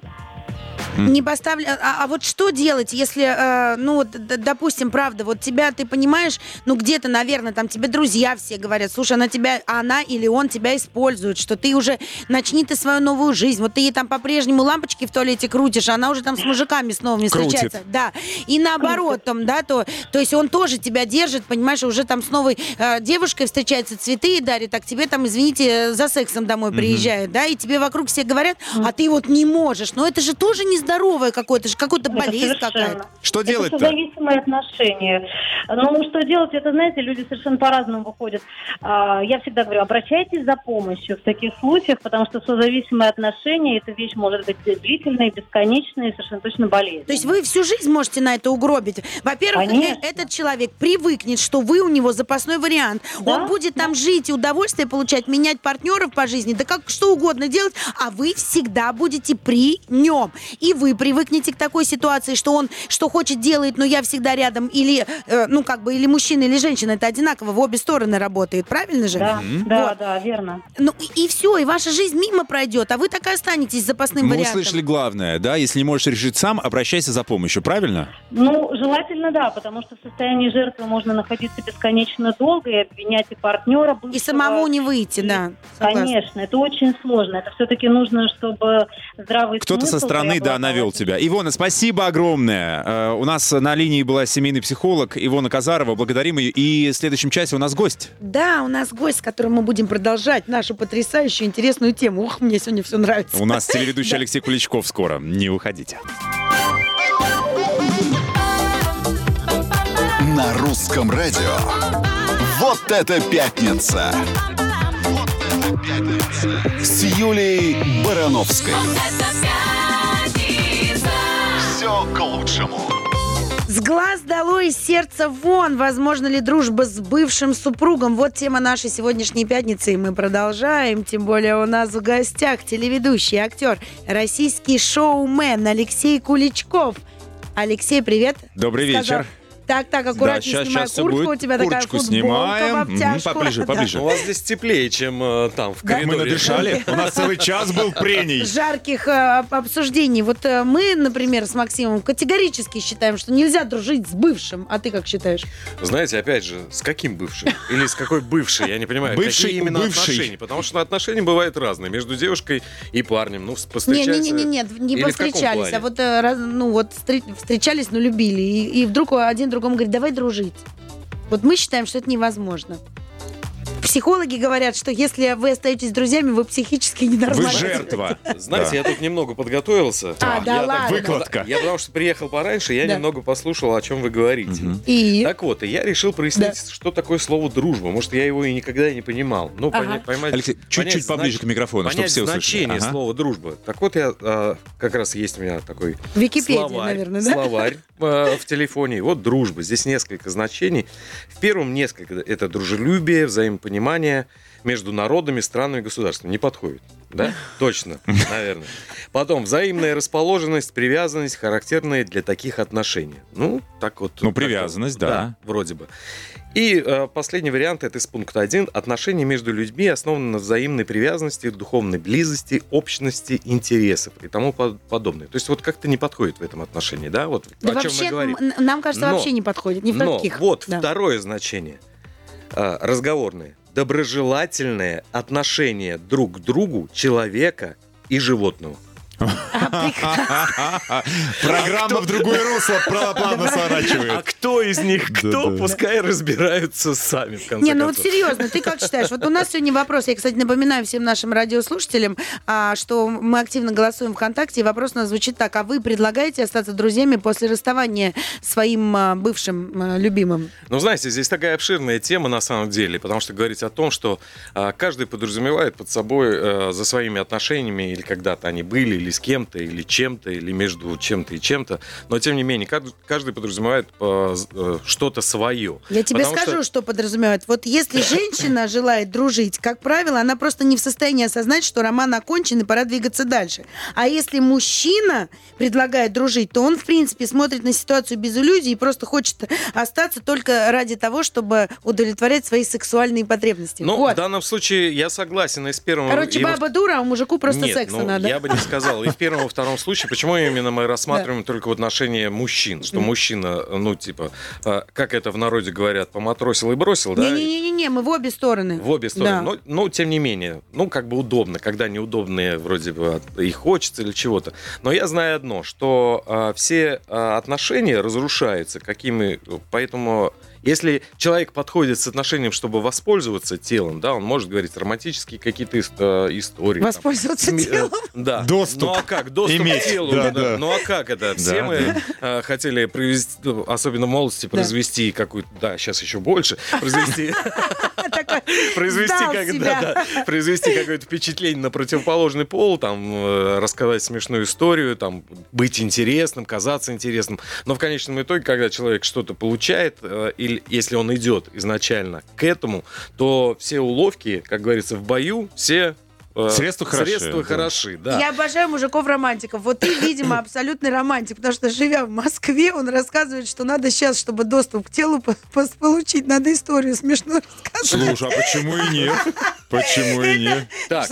Не поставлю. А, а вот что делать, если, э, ну, допустим, правда, вот тебя, ты понимаешь, ну, где-то, наверное, там тебе друзья все говорят, слушай, она тебя, она или он тебя использует, что ты уже начни ты свою новую жизнь. Вот ты ей там по-прежнему лампочки в туалете крутишь, а она уже там с мужиками с новыми
Крутит.
встречается. Да. И наоборот, там, да, то, то есть он тоже тебя держит, понимаешь, уже там с новой э, девушкой встречается, цветы дарит, а к тебе там, извините, за сексом домой приезжает, да, и тебе вокруг все говорят, а ты вот не можешь. Но это же тоже нездоровое какое-то, же какая-то
Это
болезнь какая-то.
Что
Это
делать-то?
зависимые отношения. Ну, что делать, это, знаете, люди совершенно по-разному выходят. А, Я всегда говорю, обращайтесь за помощью в таких случаях, потому что созависимые отношения, эта вещь может быть длительной, бесконечной совершенно точно болезненной.
То есть вы всю жизнь можете на это угробить. Во-первых,
Конечно.
э, этот человек привыкнет, что вы у него запасной вариант.
Да,
Он будет там жить и удовольствие получать, менять партнеров по жизни, да как что угодно делать, а вы всегда будете при нем. И вы привыкнете к такой ситуации, что он что хочет делает, но я всегда рядом. Или, э, ну как бы, или мужчина, или женщина, это одинаково, в обе стороны работает, правильно же?
Да, да,
Вот.
да, верно.
Ну и, все, и ваша жизнь мимо пройдет, а вы так и останетесь запасным
Мы
вариантом.
услышали главное, да? Если не можешь решить сам, обращайся за помощью, правильно?
Ну, желательно, да, потому что в состоянии жертвы можно находиться бесконечно долго и обвинять и партнера
И
бывшего,
самому не выйти, да. согласна.
Конечно, это очень сложно. Это все-таки нужно, чтобы здравый
Кто-то со
смысл
стороны, да, навел тебя. Ивона, спасибо огромное. Э, У нас на линии была семейный психолог Ивона Казарова. Благодарим ее. И в следующем часе у нас гость.
Да, у нас гость, с которым мы будем продолжать нашу потрясающую интересную тему. Ух, мне сегодня все нравится.
У нас телеведущий [laughs] Алексей Куличков скоро. Не уходите.
На русском радио. Вот это пятница! Вот это пятница! С Юлей Барановской.
Это пятница.
Все к лучшему.
С глаз долой, из сердца вон. Возможно ли дружба с бывшим супругом? Вот тема нашей сегодняшней пятницы, и мы продолжаем. Тем более у нас в гостях телеведущий, актер, российский шоумен Алексей Куличков. Алексей, привет.
Добрый
Сказал-
вечер.
Так, так, аккуратнее
щас-
снимай
щас
куртку.
будет.
У тебя такая футболка
снимаем.
в обтяжку.
поближе,
Да.
поближе.
У вас здесь теплее, чем э, там, в
Да.
Мы
коридоре.
надышали. У нас целый час был прений.
жарких э, об- обсуждений. Вот э, мы, например, с Максимом категорически считаем, что нельзя дружить с бывшим. А ты как считаешь?
Знаете, опять же, с каким бывшим? Или с какой бывшей? Я не понимаю,
Бывший
какие именно
бывший.
отношения. Потому что отношения бывают разные. Между девушкой и парнем. Ну, повстречаются...
Не-не-не, нет, не
Или в каком
повстречались, а вот, э, раз- ну, вот встр- встречались, но любили. И, и вдруг один другому говорит, давай дружить. Вот мы считаем, что это невозможно. Психологи говорят, что если вы остаетесь друзьями, вы психически
Вы
ненормальны.
жертва.
Знаете, я тут немного подготовился.
А, да ладно.
Выкладка.
Я потому что приехал пораньше, я немного послушал, о чем вы говорите.
И
Так вот, и я решил прояснить, что такое слово дружба. Может, я его и никогда не понимал. Ну, поймать-
Алексей, чуть-чуть поближе к микрофону, чтобы все услышали.
значение слова дружба. Так вот, я а, как раз есть у меня такой
Википедия,
словарь,
наверное, да?
словарь а, в телефоне. Вот дружба. Здесь несколько значений. В первом несколько это дружелюбие, взаимопонимание между народами, странами, государствами. Не подходит. Да? [laughs] Точно, наверное. Потом взаимная расположенность, привязанность, характерные для таких отношений. Ну, так вот.
Ну, привязанность, да.
вроде бы. И э, последний вариант это из пункта 1. Отношения между людьми основаны на взаимной привязанности, духовной близости, общности, интересов и тому по- подобное. То есть вот как-то не подходит в этом отношении, да? Вот
Да
о чем
вообще,
мы говорим.
нам кажется,
Но-
вообще не подходит. Ни в
Но
каких.
вот
Да.
второе значение. А, разговорное. Доброжелательное отношение друг к другу человека и животного.
Программа в другое русло пла- плавно
А
сворачивает.
кто из них кто, пускай разбираются сами, в конце
Не, ну вот серьезно, ты как считаешь? Вот у нас сегодня вопрос, я, кстати, напоминаю всем нашим радиослушателям, а, что мы активно голосуем ВКонтакте, и вопрос у нас звучит так, а вы предлагаете остаться друзьями после расставания своим а, бывшим а, любимым?
Ну, знаете, здесь такая обширная тема на самом деле, потому что говорить о том, что а, каждый подразумевает под собой э, за своими отношениями, или когда-то они были, или с кем-то, или чем-то, или между чем-то и чем-то, но тем не менее, кажд- каждый подразумевает э, э, что-то свое.
Я тебе
Потому
скажу,
что-
что... подразумевает. Вот если [laughs] женщина желает дружить, как правило, она просто не в состоянии осознать, что роман окончен и пора двигаться дальше. А если мужчина предлагает дружить, то он, в принципе, смотрит на ситуацию без иллюзий и просто хочет остаться только ради того, чтобы удовлетворять свои сексуальные потребности.
Ну,
вот.
в данном случае я согласен и с первым...
Короче,
и во
баба дура, а мужику просто
Нет,
секса
ну,
надо.
я бы не сказал. И в первом, и втором случае, почему именно мы рассматриваем только в отношении мужчин, что мужчина, ну, типа, а, как это в народе говорят, поматросил и бросил, да?
Не-не-не, мы в обе стороны.
В обе стороны. Но, тем не менее, ну, как бы удобно, когда неудобные вроде бы и хочется или чего-то. Но я знаю одно, что а, все а, отношения разрушаются какими... Поэтому если человек подходит с отношением, чтобы воспользоваться телом, да, он может говорить романтические какие-то э, истории. там,
Воспользоваться
э,
телом?
Да.
Доступ
Ну а как? Доступ
иметь.
к телу.
Да,
да.
да.
Ну а как это? Все
Да,
мы э, хотели произвести, ну, особенно в молодости, произвести какую-то, да, сейчас еще больше, произвести [laughs] [laughs] произвести, как- да, да, произвести какое-то впечатление на противоположный пол, там, э, рассказать смешную историю, там, быть интересным, казаться интересным. Но в конечном итоге, когда человек что-то получает, э, или если он идет изначально к этому, то все уловки, как говорится, в бою, все э,
Средства хороши,
Средства
да.
хороши, да.
Я обожаю мужиков-романтиков. Вот ты, видимо, абсолютный романтик, потому что, живя в Москве, он рассказывает, что надо сейчас, чтобы доступ к телу по- по- получить, надо историю смешную рассказывать.
Слушай, а почему и нет? Почему и нет?
Так,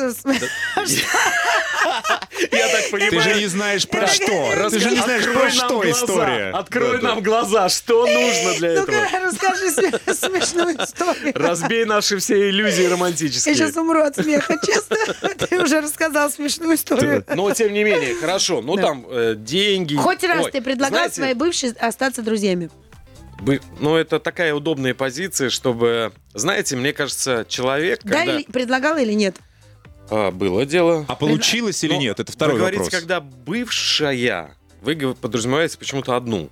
я так понимаю...
Ты же не знаешь про что. Ты же не знаешь
Открой
про
нам
что
глаза,
история.
Открой нам глаза, что нужно для этого.
Ну-ка, расскажи сме- [laughs] смешную историю.
Разбей наши все иллюзии
Я
романтические.
сейчас умру от смеха, честно. Ты уже рассказал смешную историю.
Но тем не менее, хорошо. Ну там э, деньги.
Хоть раз ты предлагал своей бывшей остаться друзьями.
бы- Ну это такая удобная позиция, чтобы, знаете, мне кажется, человек,
Да,
когда
или предлагал или нет?
А, было дело.
А получилось или
Но
нет? Это второй
вы говорите,
вопрос.
когда бывшая, вы подразумеваете почему-то одну.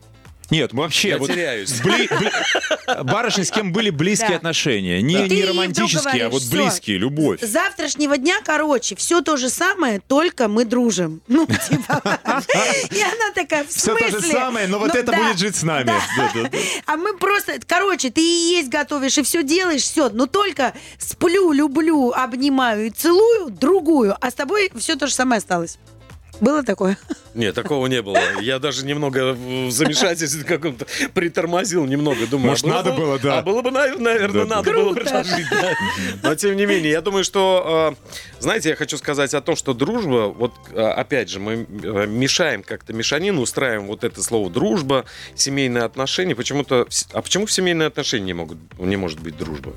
Нет, мы вообще...
Я
вот
теряюсь.
бли- бли- Барышни, с кем были близкие
Да.
отношения. Не,
ты
не романтические, а вот
«Всё,
близкие, любовь.
С завтрашнего дня, короче, все то же самое, только мы дружим. [laughs] Ну, типа. И она такая, в
Все
смысле?
то же самое, но вот
Ну,
это
да,
будет жить с нами.
да. А мы просто, короче, ты и есть готовишь, и все делаешь, все. Но только сплю, люблю, обнимаю и целую другую, а с тобой все то же самое осталось. Было такое?
Нет, такого не было. Я даже немного в замешательстве [laughs] каком-то притормозил немного. Думаю,
Может,
а было
надо
бы-
было, да.
А было бы, навер- наверное,
Да,
надо
да.
было предложить. да. [laughs] Но тем не менее, я думаю, что, э, знаете, я хочу сказать о том, что дружба, вот э, опять же, мы э, мешаем как-то мешанину, устраиваем вот это слово дружба, семейные отношения. Почему-то, а почему в семейные отношения не могут, не может быть дружба?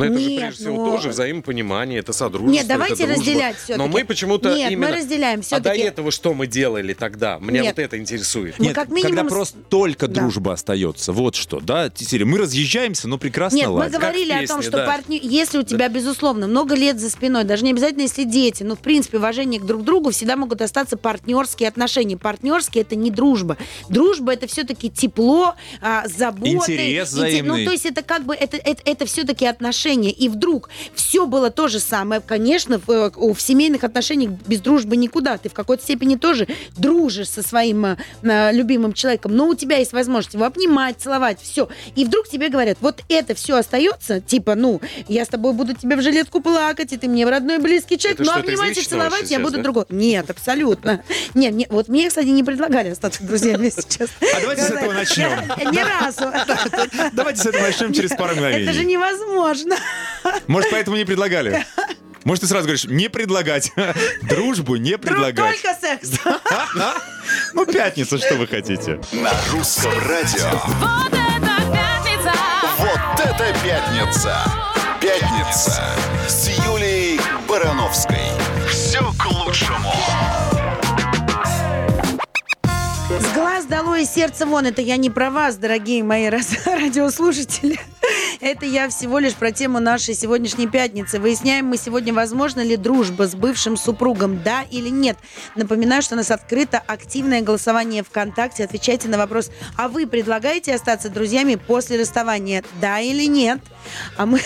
Но это же
Нет,
прежде всего
ну-
тоже взаимопонимание, это содружество.
Нет, давайте
это
разделять всё-таки.
Но мы почему-то
Нет, мы
именно...
разделяем
А до этого что мы делали тогда? Меня
Нет.
вот это интересует.
Мы
Нет,
как минимум
когда просто только
Да.
дружба остается. Вот что, да? Серия, мы разъезжаемся, но прекрасно
Нет, мы
ладим.
говорили
Как
о том,
песне,
что
да.
партнер, если у тебя, безусловно, много лет за спиной, даже не обязательно, если дети, но, в принципе, уважение к друг другу, всегда могут остаться партнерские отношения. Партнерские – это не дружба. Дружба – это все-таки тепло, а, забота.
Интерес
инте-
взаимный.
Ну, то есть это как бы, это, это, это все-таки отношения. И вдруг все было то же самое. Конечно, в, э, в семейных отношениях без дружбы никуда. Ты в какой-то степени тоже дружишь со своим э, любимым человеком, но у тебя есть возможность его обнимать, целовать, все. И вдруг тебе говорят, вот это все остается, типа, ну, я с тобой буду тебе в жилетку плакать, и ты мне родной близкий человек,
Это
но обнимать и целовать я
сейчас,
буду
да?
другой. Нет, абсолютно. Нет, мне- вот мне, кстати, не предлагали остаться друзьями сейчас.
А давайте с этого начнем.
Ни разу. [laughs]
Давайте с этого начнем через пару
Это же
мгновений.
невозможно.
Может, поэтому не предлагали? Может, ты сразу говоришь, не предлагать. Дружбу не
Друг,
предлагать.
только секс. [laughs]
Ну, пятница, что вы хотите?
На русском радио.
Вот это пятница!
Вот это пятница! Пятница с Юлией Барановской. Все к лучшему.
С глаз долой, из сердца вон. Это я не про вас, дорогие мои [laughs] радиослушатели. Это я всего лишь про тему нашей сегодняшней пятницы. Выясняем мы сегодня, возможно ли дружба с бывшим супругом, да или нет. Напоминаю, что у нас открыто активное голосование ВКонтакте. Отвечайте на вопрос, а вы предлагаете остаться друзьями после расставания, да или нет? А мы...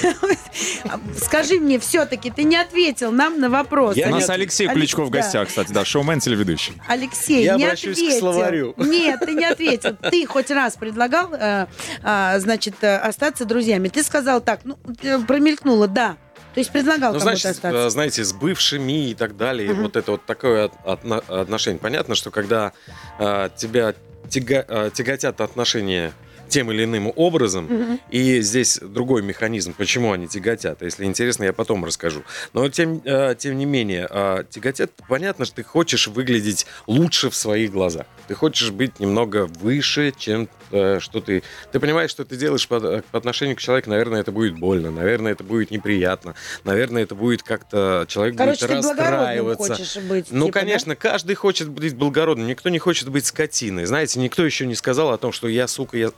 [laughs] Скажи мне, все-таки, ты не ответил нам на вопрос.
У нас. Алексей
Алекс,
Ключко в
да.
гостях, кстати, да, шоумен, телеведущий.
Алексей,
Я
не
обращусь к
ответил.
словарю.
Нет, ты не ответил. Ты хоть раз предлагал, э, а, значит, э, остаться друзьями. Ты сказал так, ну, э, промелькнуло, да. То есть предлагал
Ну,
кому-то
значит,
остаться.
знаете, с бывшими и так далее, вот это вот такое от- отно- отношение. Понятно, что когда э, тебя тяга- э, тяготят отношения тем или иным образом, и здесь другой механизм, почему они тяготят. Если интересно, я потом расскажу. Но тем, э, тем не менее, э, тяготят, понятно, что ты хочешь выглядеть лучше в своих глазах. Ты хочешь быть немного выше, чем э, что ты... Ты понимаешь, что ты делаешь по, э, по отношению к человеку, наверное, это будет больно, наверное, это будет неприятно, наверное, это будет как-то... Человек
Короче,
будет
ты
расстраиваться.
хочешь быть.
Ну,
типа, да?
конечно, каждый хочет быть благородным, никто не хочет быть скотиной. Знаете, никто еще не сказал о том, что я, сука, я...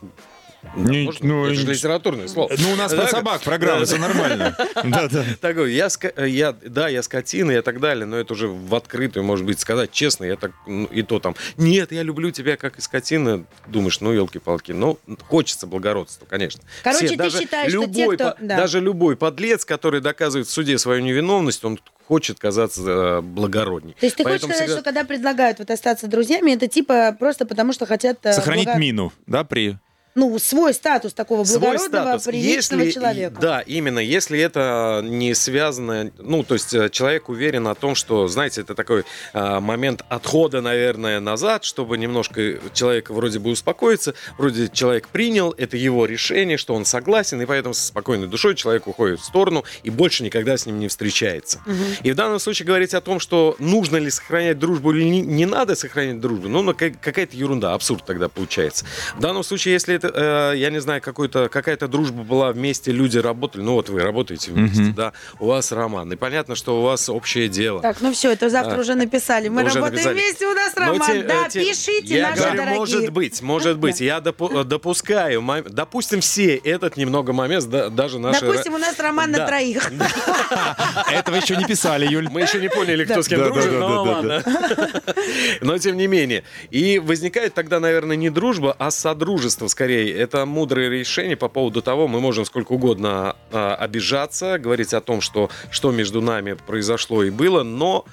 Не-
Может,
ну,
это же литературное слово.
Ну, у нас про собак программа, все нормально. [laughs] Да-да.
Такой, я, я, да, я скотина и так далее, но это уже в открытую, может быть, сказать честно, я так, ну, и то там, нет, я люблю тебя как и скотина, думаешь, ну, елки-палки, ну, хочется благородства, конечно.
Короче,
Все,
ты считаешь, что те, кто- да.
Даже любой подлец, который доказывает в суде свою невиновность, он хочет казаться э, благородней.
То есть ты
Поэтому
хочешь сказать,
всегда-
что когда предлагают вот остаться друзьями, это типа просто потому, что хотят... э,
Сохранить
благо-
мину, да, при...
Ну, свой статус такого
Свой
благородного,
статус.
приличного
Если-
человека.
Да, именно. Если это не связано, ну, то есть э, человек уверен о том, что, знаете, это такой э, момент отхода, наверное, назад, чтобы немножко человек вроде бы успокоиться, вроде человек принял, это его решение, что он согласен, и поэтому со спокойной душой человек уходит в сторону и больше никогда с ним не встречается. И в данном случае говорить о том, что нужно ли сохранять дружбу или не, не надо сохранять дружбу, ну, ну, ка- какая-то ерунда, абсурд тогда получается. В данном случае, если это это, э, я не знаю, какой-то, какая-то дружба была вместе, люди работали, ну вот вы работаете вместе,
Мгм.
да, у вас роман, и понятно, что у вас общее дело.
Так, ну все, это завтра
А.
уже написали. Мы
Уже
работаем
написали.
вместе, у нас
Но
роман.
те-
да,
э, те-
пишите,
я
наши
говорю,
дорогие.
может быть, может быть. Я допу- э, допускаю, допустим, все этот немного момент, да- даже наши...
Допустим, у нас роман на
Да.
троих. [laughs]
Этого еще не писали, Юль.
Мы еще не поняли, кто с кем дружит, но ладно. [laughs] Но тем не менее. И возникает тогда, наверное, не дружба, а содружество скорее. Это мудрое решение по поводу того, мы можем сколько угодно а, обижаться, говорить о том, что, что между нами произошло и было, но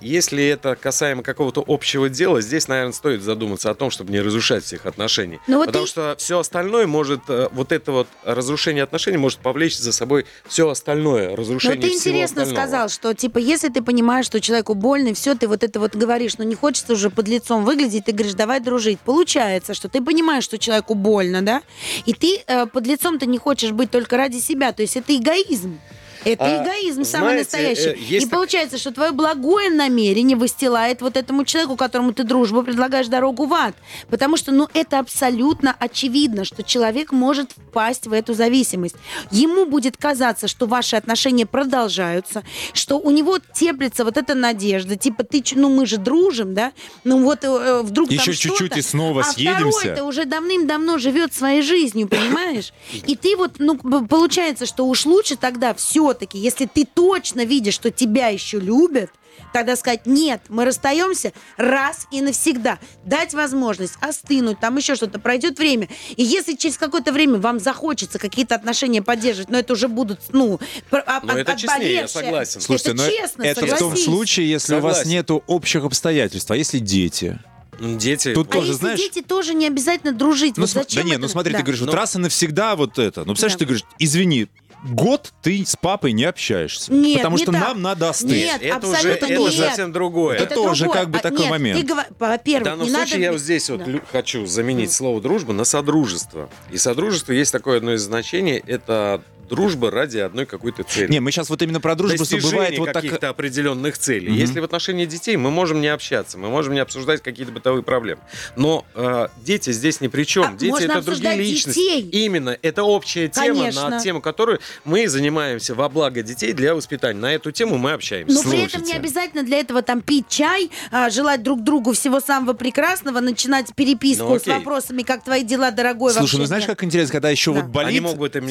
если это касаемо какого-то общего дела, здесь, наверное, стоит задуматься о том, чтобы не разрушать всех отношений.
Ну вот
Потому
и-
что все остальное может, э, вот это вот разрушение отношений может повлечь за собой все остальное,
Ну,
разрушение
ты
всего
интересно
остального.
сказал, что, типа, если ты понимаешь, что человеку больно, и все, ты вот это вот говоришь, но не хочется уже под лицом выглядеть, ты говоришь, давай дружить. Получается, что ты понимаешь, что человеку больно, да, и ты э, под лицом-то не хочешь быть только ради себя, то есть это эгоизм. Это
А,
эгоизм самый
знаете,
настоящий.
э, есть
и
так-
получается, что твое благое намерение выстилает вот этому человеку, которому ты дружбу предлагаешь дорогу в ад. Потому что, ну, это абсолютно очевидно, что человек может впасть в эту зависимость. Ему будет казаться, что ваши отношения продолжаются, что у него теплится вот эта надежда, типа, ты, ну, мы же дружим, да? Ну, вот э, вдруг там
Еще чуть-чуть и снова
а
съедемся.
второй-то уже давным-давно живет своей жизнью, понимаешь? [coughs] И ты вот, ну, получается, что уж лучше тогда все-таки, если ты точно видишь, что тебя еще любят, тогда сказать, нет, мы расстаемся раз и навсегда. Дать возможность остынуть, там еще что-то, пройдет время. И если через какое-то время вам захочется какие-то отношения поддерживать, но это уже будут, ну, а-
Ну, это
от-
честнее, я согласен.
Слушайте,
это
но
честно,
это в том
согласись.
случае, если у вас
Согласен.
нету общих обстоятельств, а если дети?
Дети...
Тут
А
тоже,
если
знаешь...
дети тоже не обязательно дружить,
Ну,
вот
см-
зачем
да нет,
это?
ну смотри,
Да.
ты говоришь, вот
Ну.
раз и навсегда вот это. Ну, представляешь,
Да.
ты говоришь, извини, год ты с папой не общаешься.
Нет,
потому
не
что
так.
нам надо остыть.
Нет,
это уже это
нет.
совсем другое.
Это тоже как бы
А,
такой
нет,
момент.
Ты, во-первых,
В данном
не
случае
надо...
я вот здесь вот
Да.
лю- хочу заменить слово дружба на содружество. И содружество есть такое одно из значений, это дружба ради одной какой-то цели.
Не, мы сейчас вот именно про дружбу,
достижение
бывает вот так...
каких-то определенных целей.
Мгм.
Если в отношении детей мы можем не общаться, мы можем не обсуждать какие-то бытовые проблемы. Но э, дети здесь ни при чем.
А,
дети это другие личности.
детей.
Именно. Это общая тема,
Конечно.
на тему которой мы занимаемся во благо детей для воспитания. На эту тему мы общаемся.
Но при этом не
Слушайте.
обязательно для этого там пить чай, а, желать друг другу всего самого прекрасного, начинать переписку
Ну,
с вопросами, как твои дела, дорогой.
Слушай, ну знаешь, как интересно, когда еще
Да.
вот болит,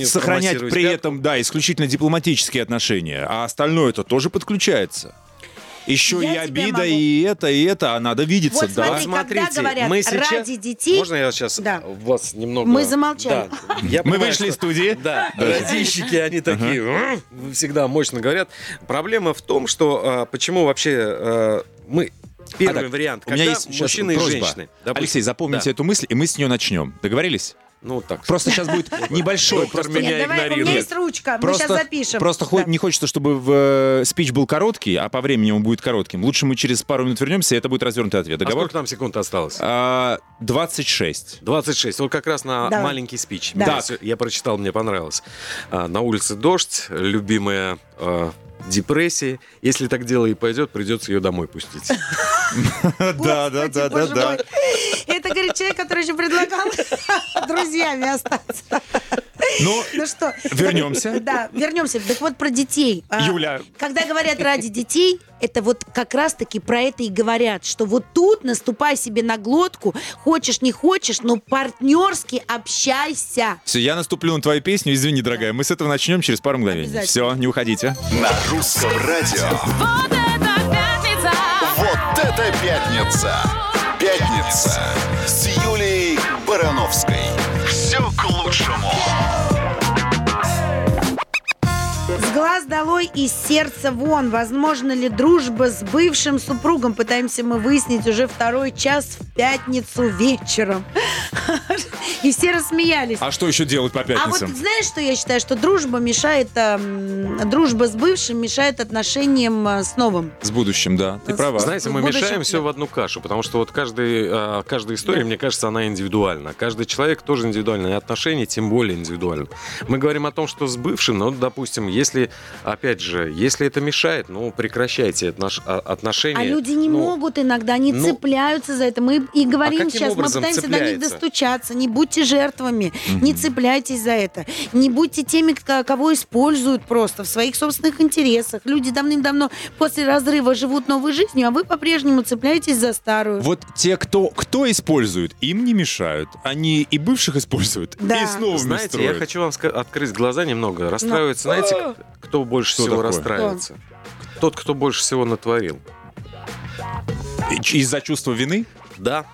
сохранять
промассировать
при этом, да, исключительно дипломатические отношения, а остальное это тоже подключается. Еще
Я
и обида,
могу-
и это, и это, а надо видеться,
Вот
да.
смотри, когда говорят
мы сейчас...
ради детей-
Можно я сейчас
Да.
вас немного...
Мы замолчали.
Да. [laughs] Я
Мы вышли из студии. [laughs]
Да, радищики, они такие всегда мощно говорят. Проблема в том, что а, почему вообще а, мы... Первый
А так,
вариант,
у
когда
меня есть
мужчины и
просьба.
женщины. допустим,
Алексей, запомните
да.
эту мысль, и мы с нее начнем. Договорились?
Ну, так.
Просто сейчас будет [laughs] небольшой,
Доктор
просто
меня
Нет, давай, у меня есть ручка, мы сейчас запишем.
просто не хочется, чтобы в, э, спич был короткий, а по времени он будет коротким. Лучше мы через пару минут вернемся, и это будет развернутый ответ.
А
Договор?
сколько там секунд осталось?
А, 26.
26. Вот как раз на маленький спич.
Да.
Я прочитал, мне понравилось. А, На улице дождь, любимая а, депрессия. Если так дело и пойдет, придется ее домой пустить. [laughs] [laughs]
Да, да, да, да, да.
Человек, который еще предлагал [laughs] друзьями остаться.
Ну,
Ну что?
Вернемся.
Да, вернемся. Так вот про детей. А,
Юля.
Когда говорят ради детей, это вот как раз-таки про это и говорят, что вот тут наступай себе на глотку, хочешь, не хочешь, но партнерски общайся.
Все, я наступлю на твою песню. Извини, дорогая, мы с этого начнем через пару мгновений. Все, не уходите.
На русском радио.
Вот это пятница!
Вот это пятница! Пятница с Юлией Барановской. Все к лучшему.
Глаз долой и сердца вон. Возможно ли дружба с бывшим супругом? Пытаемся мы выяснить уже второй час в пятницу вечером. И все рассмеялись.
А что еще делать по
А вот
пятницам?
знаешь, что я считаю? Что дружба мешает, эм, дружба с бывшим мешает отношениям э, с новым.
С будущим, да. Ты права.
Знаете, мы мешаем все в одну кашу, потому что вот каждый, а, каждая история, мне кажется, она индивидуальна. Каждый человек тоже индивидуальный, и отношения тем более индивидуальны. Мы говорим о том, что с бывшим, ну, допустим, если, опять же, если это мешает, ну, прекращайте отнош- а- отношения.
А люди не
Ну,
могут иногда, они
ну,
цепляются за это. Мы и говорим
каким
сейчас, мы пытаемся до них
цепляется?
достучаться. Не будьте жертвами, не цепляйтесь за это. Не будьте теми, ко- кого используют просто в своих собственных интересах. Люди давным-давно после разрыва живут новой жизнью, а вы по-прежнему цепляетесь за старую.
Вот те, кто, кто использует, им не мешают. Они и бывших используют,
Да.
и с новыми
Знаете,
строят.
я хочу вам открыть глаза немного. Расстраивается, знаете, к- кто больше
Что
всего
такое?
расстраивается? Тот, кто больше всего натворил.
Из-за чувства вины?
Да.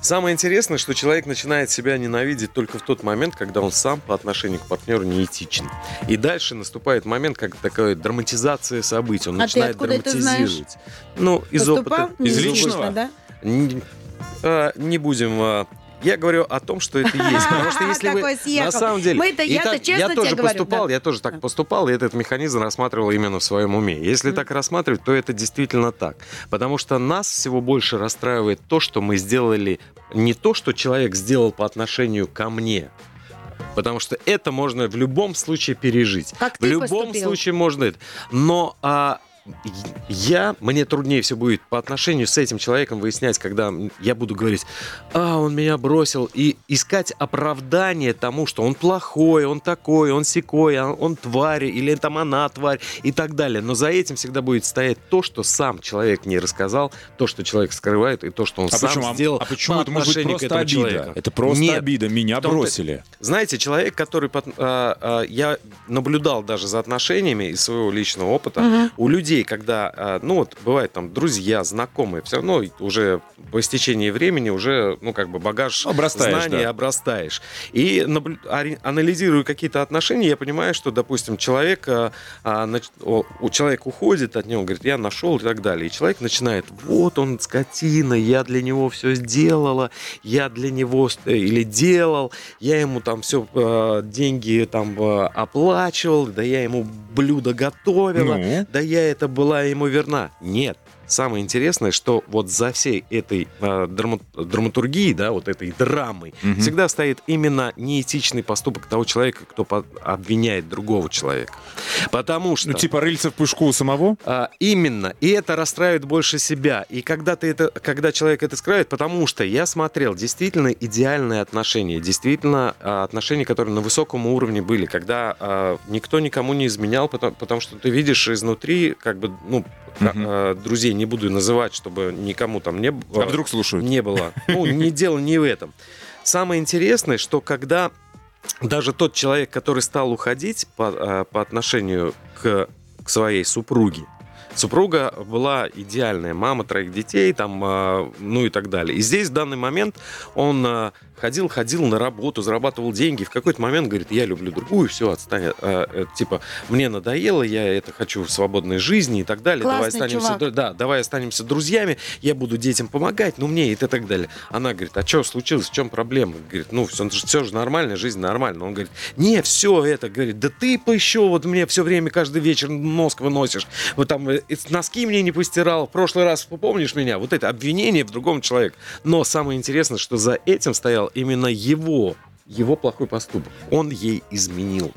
Самое интересное, что человек начинает себя ненавидеть только в тот момент, когда он сам по отношению к партнеру неэтичен. И дальше наступает момент, как такая драматизация событий. Он
А ты
начинает
это
драматизировать. Ну, из
Поступал
опыта.
Из личного?
да?
Не, а, не будем. Я говорю о том, что это есть. [laughs] Потому что если вы на самом деле...
Мы-то- я-то честно
я тоже поступал, я тоже так поступал, и этот механизм рассматривал именно в своем уме. Если так рассматривать, то это действительно так. Потому что нас всего больше расстраивает то, что мы сделали не то, что человек сделал по отношению ко мне. Потому что это можно в любом случае пережить.
Как
В любом
поступил?
случае можно это. Но а, я, мне труднее все будет по отношению с этим человеком выяснять, когда я буду говорить, а, он меня бросил, и искать оправдание тому, что он плохой, он такой, он секой, а он тварь, или там она тварь, и так далее. Но за этим всегда будет стоять то, что сам человек не рассказал, то, что человек скрывает, и то, что он
А
сам
почему? А-
сделал
а почему
по
это может быть
к
просто
этому
обида?
человеку.
Это просто
Нет.
обида. Меня бросили.
знаете, человек, который... под- а, а, я наблюдал даже за отношениями из своего личного опыта
Мгм.
у людей, когда, а, ну вот, бывает там друзья, знакомые, все равно уже по истечении времени уже, ну как бы багаж
Обрастаешь,
знаний
да.
обрастаешь. И наблю- анализируя какие-то отношения, я понимаю, что, допустим, человек, а, а, человека уходит от него, говорит, я нашел и так далее. И человек начинает, вот он скотина, я для него все сделала, я для него э, или делал, я ему там все деньги там оплачивал, да я ему блюдо готовила,
Ну?
да я это была ему верна. Нет. Самое интересное, что вот за всей этой э, драма- драматургией, да, вот этой драмой,
Мгм.
всегда стоит именно неэтичный поступок того человека, кто обвиняет другого человека. Потому что...
Ну, типа рыльца в пушку у самого?
А, именно. И это расстраивает больше себя. И когда ты это, когда человек это скрывает, потому что я смотрел действительно идеальные отношения, действительно а, отношения, которые на высоком уровне были, когда а, никто никому не изменял, потому, потому что ты видишь изнутри, как бы, ну, а, друзей не буду называть, чтобы никому там не было.
А вдруг слушают?
Не было. Ну, не дело не в этом. Самое интересное, что когда даже тот человек, который стал уходить по, э, по отношению к, к своей супруге, супруга была идеальная мама троих детей, там, э, ну и так далее. И здесь в данный момент он э, ходил, ходил на работу, зарабатывал деньги, в какой-то момент говорит, я люблю другую, все, отстань, э, э, типа, мне надоело, я это хочу в свободной жизни и так далее, давай
Классный
останемся,
чувак.
да, давай останемся друзьями, я буду детям помогать, ну мне и так далее. Она говорит, а что случилось, в чем проблема? Говорит, ну все, все же нормально, жизнь нормальная. Он говорит, не, все это, говорит, да ты бы еще вот мне все время каждый вечер мозг выносишь, вот там э, носки мне не постирал, в прошлый раз помнишь меня, вот это обвинение в другом человеке. Но самое интересное, что за этим стоял именно его его плохой поступок. Он ей изменил.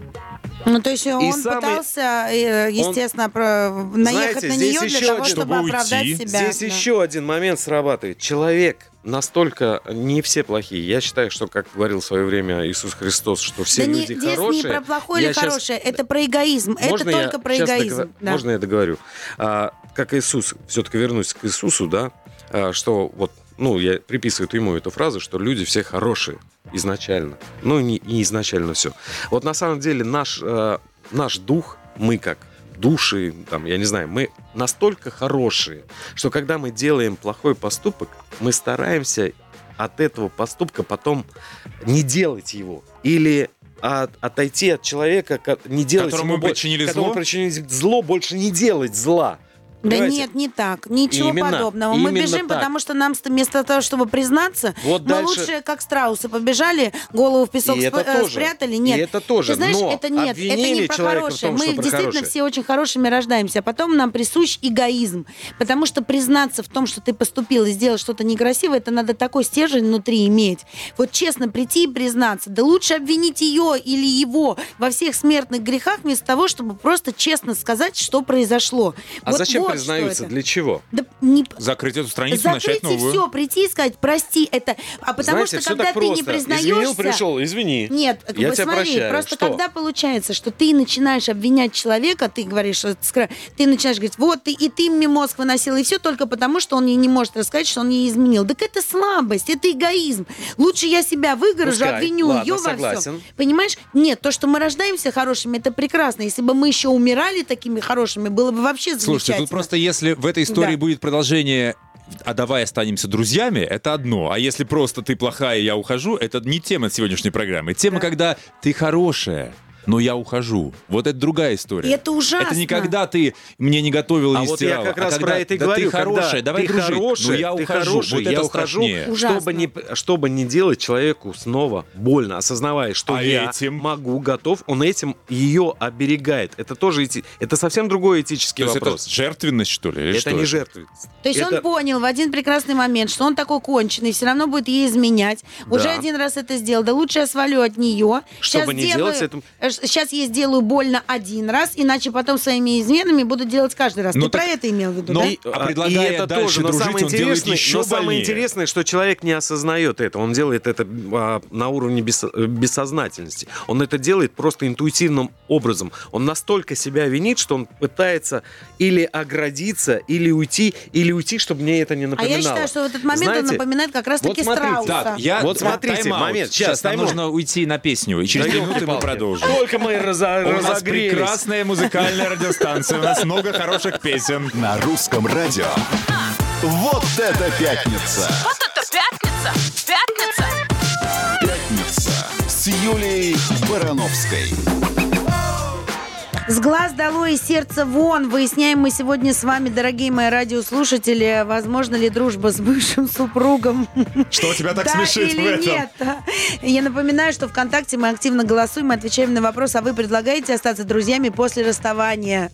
Ну, то есть он
самый-
пытался, э, естественно, про- наехать
Знаете,
на
здесь
нее для того,
один-
чтобы
Чтобы
оправдать
уйти.
себя.
Здесь
да.
еще один момент срабатывает. Человек настолько не все плохие. Я считаю, что, как говорил в свое время Иисус Христос, что все
да не,
люди
здесь
хорошие.
не про плохое или хорошее, это про эгоизм.
Можно
это только про эгоизм.
догов-
да.
Можно я договорю? А, как Иисус, все-таки вернусь к Иисусу, да, а, что вот, ну, я приписываю ему эту фразу, что люди все хорошие изначально. Ну, не, не изначально все. Вот на самом деле наш, э, наш дух, мы как души, там, я не знаю, мы настолько хорошие, что когда мы делаем плохой поступок, мы стараемся от этого поступка потом не делать его. Или от- отойти от человека, не делать
Которому
ему
мы причинили
которому
зло?
причинили зло, больше не делать зла.
Да
Понимаете?
нет, не так. Ничего
Именно,
подобного. Мы бежим,
так.
потому что нам ст- вместо того, чтобы признаться,
Вот
мы
дальше-
лучше, как страусы, побежали, голову в песок
И
сп- э,
тоже.
спрятали. Нет.
И это тоже.
Ты знаешь,
Но
это нет, это не про хорошее.
том,
Мы действительно
хорошее.
все очень хорошими рождаемся, а потом нам присущ эгоизм. Потому что признаться в том, что ты поступил и сделал что-то некрасивое, это надо такой стержень внутри иметь. Вот честно прийти и признаться. Да лучше обвинить ее или его во всех смертных грехах, вместо того, чтобы просто честно сказать, что произошло.
А
Вот-
зачем
вот что
признаются? Для чего?
Да не
Закрыть эту страницу, начать
Закрыть и
новую.
все, прийти и сказать, прости, это... А потому
Знаете,
что, когда ты
просто.
не признаешься...
Извинил, пришел, извини.
Нет,
Я
вот
тебя
смотри,
прощаю.
просто
Что?
когда получается, что ты начинаешь обвинять человека, ты говоришь, что ты начинаешь говорить, вот ты и ты мне мозг выносил, и все только потому, что он мне не может рассказать, что он мне изменил. Так это слабость, это эгоизм. Лучше я себя выгорожу,
Пускай.
обвиню
Ладно,
ее во
согласен.
всем. Понимаешь? Нет, то, что мы рождаемся хорошими, это прекрасно. Если бы мы еще умирали такими хорошими, было бы вообще
Слушайте,
замечательно.
тут просто если в этой истории
Да.
будет продолжение а давай останемся друзьями, это одно. А если просто ты плохая, я ухожу, это не тема сегодняшней программы. Тема,
Да.
когда ты хорошая, но я ухожу. Вот это другая история.
И это ужасно.
Это не когда ты мне не готовила,
А
не
вот я как раз
когда,
про это и
да
говорю.
ты хорошая,
когда
давай
ты
дружить.
хороший,
ну я
ты
ухожу.
хороший,
вот
я
это
ухожу, чтобы не, чтобы не делать человеку снова больно, осознавая, что
А
я
этим?
могу, готов, он этим ее оберегает. Это тоже эти- это совсем другой этический
То есть
вопрос.
это жертвенность, что ли? или
Это
что
не жертвенность.
То есть
Это-
он понял в один прекрасный момент, что он такой конченый, все равно будет ей изменять. Уже
Да.
один раз это сделал. Да лучше я свалю от нее.
Чтобы не делать это-
Сейчас я сделаю больно один раз, иначе потом своими изменами буду делать каждый раз.
Ну
Ты
так-
про это имел в виду,
но-
да?
И- а
А,
предлагая
и это
дальше
тоже, но
дружить,
самое
он делает еще
но самое
больнее.
интересное, что человек не осознает это. Он делает это а, на уровне бессо- э, бессознательности. Он это делает просто интуитивным образом. Он настолько себя винит, что он пытается или оградиться, или уйти, или уйти, чтобы мне это не
А
напоминало.
я считаю, что в этот момент он
Знаете,
напоминает как раз-таки
вот смотрите.
страуса.
Так, я...
Вот
да,
смотрите, момент. Сейчас,
Сейчас нам нужно уйти на песню, и через
Да
две минуты мы продолжим.
Только мы разо-
У нас
разогрелись.
прекрасная музыкальная радиостанция, у нас много хороших песен.
На русском радио. Вот это пятница!
Вот это пятница! Пятница!
Пятница с Юлией Барановской.
С глаз долой и сердце вон. Выясняем мы сегодня с вами, дорогие мои радиослушатели, возможно ли дружба с бывшим супругом.
Что тебя так
да
смешит
или
в этом?
нет? Я напоминаю, что ВКонтакте мы активно голосуем и отвечаем на вопрос, а вы предлагаете остаться друзьями после расставания?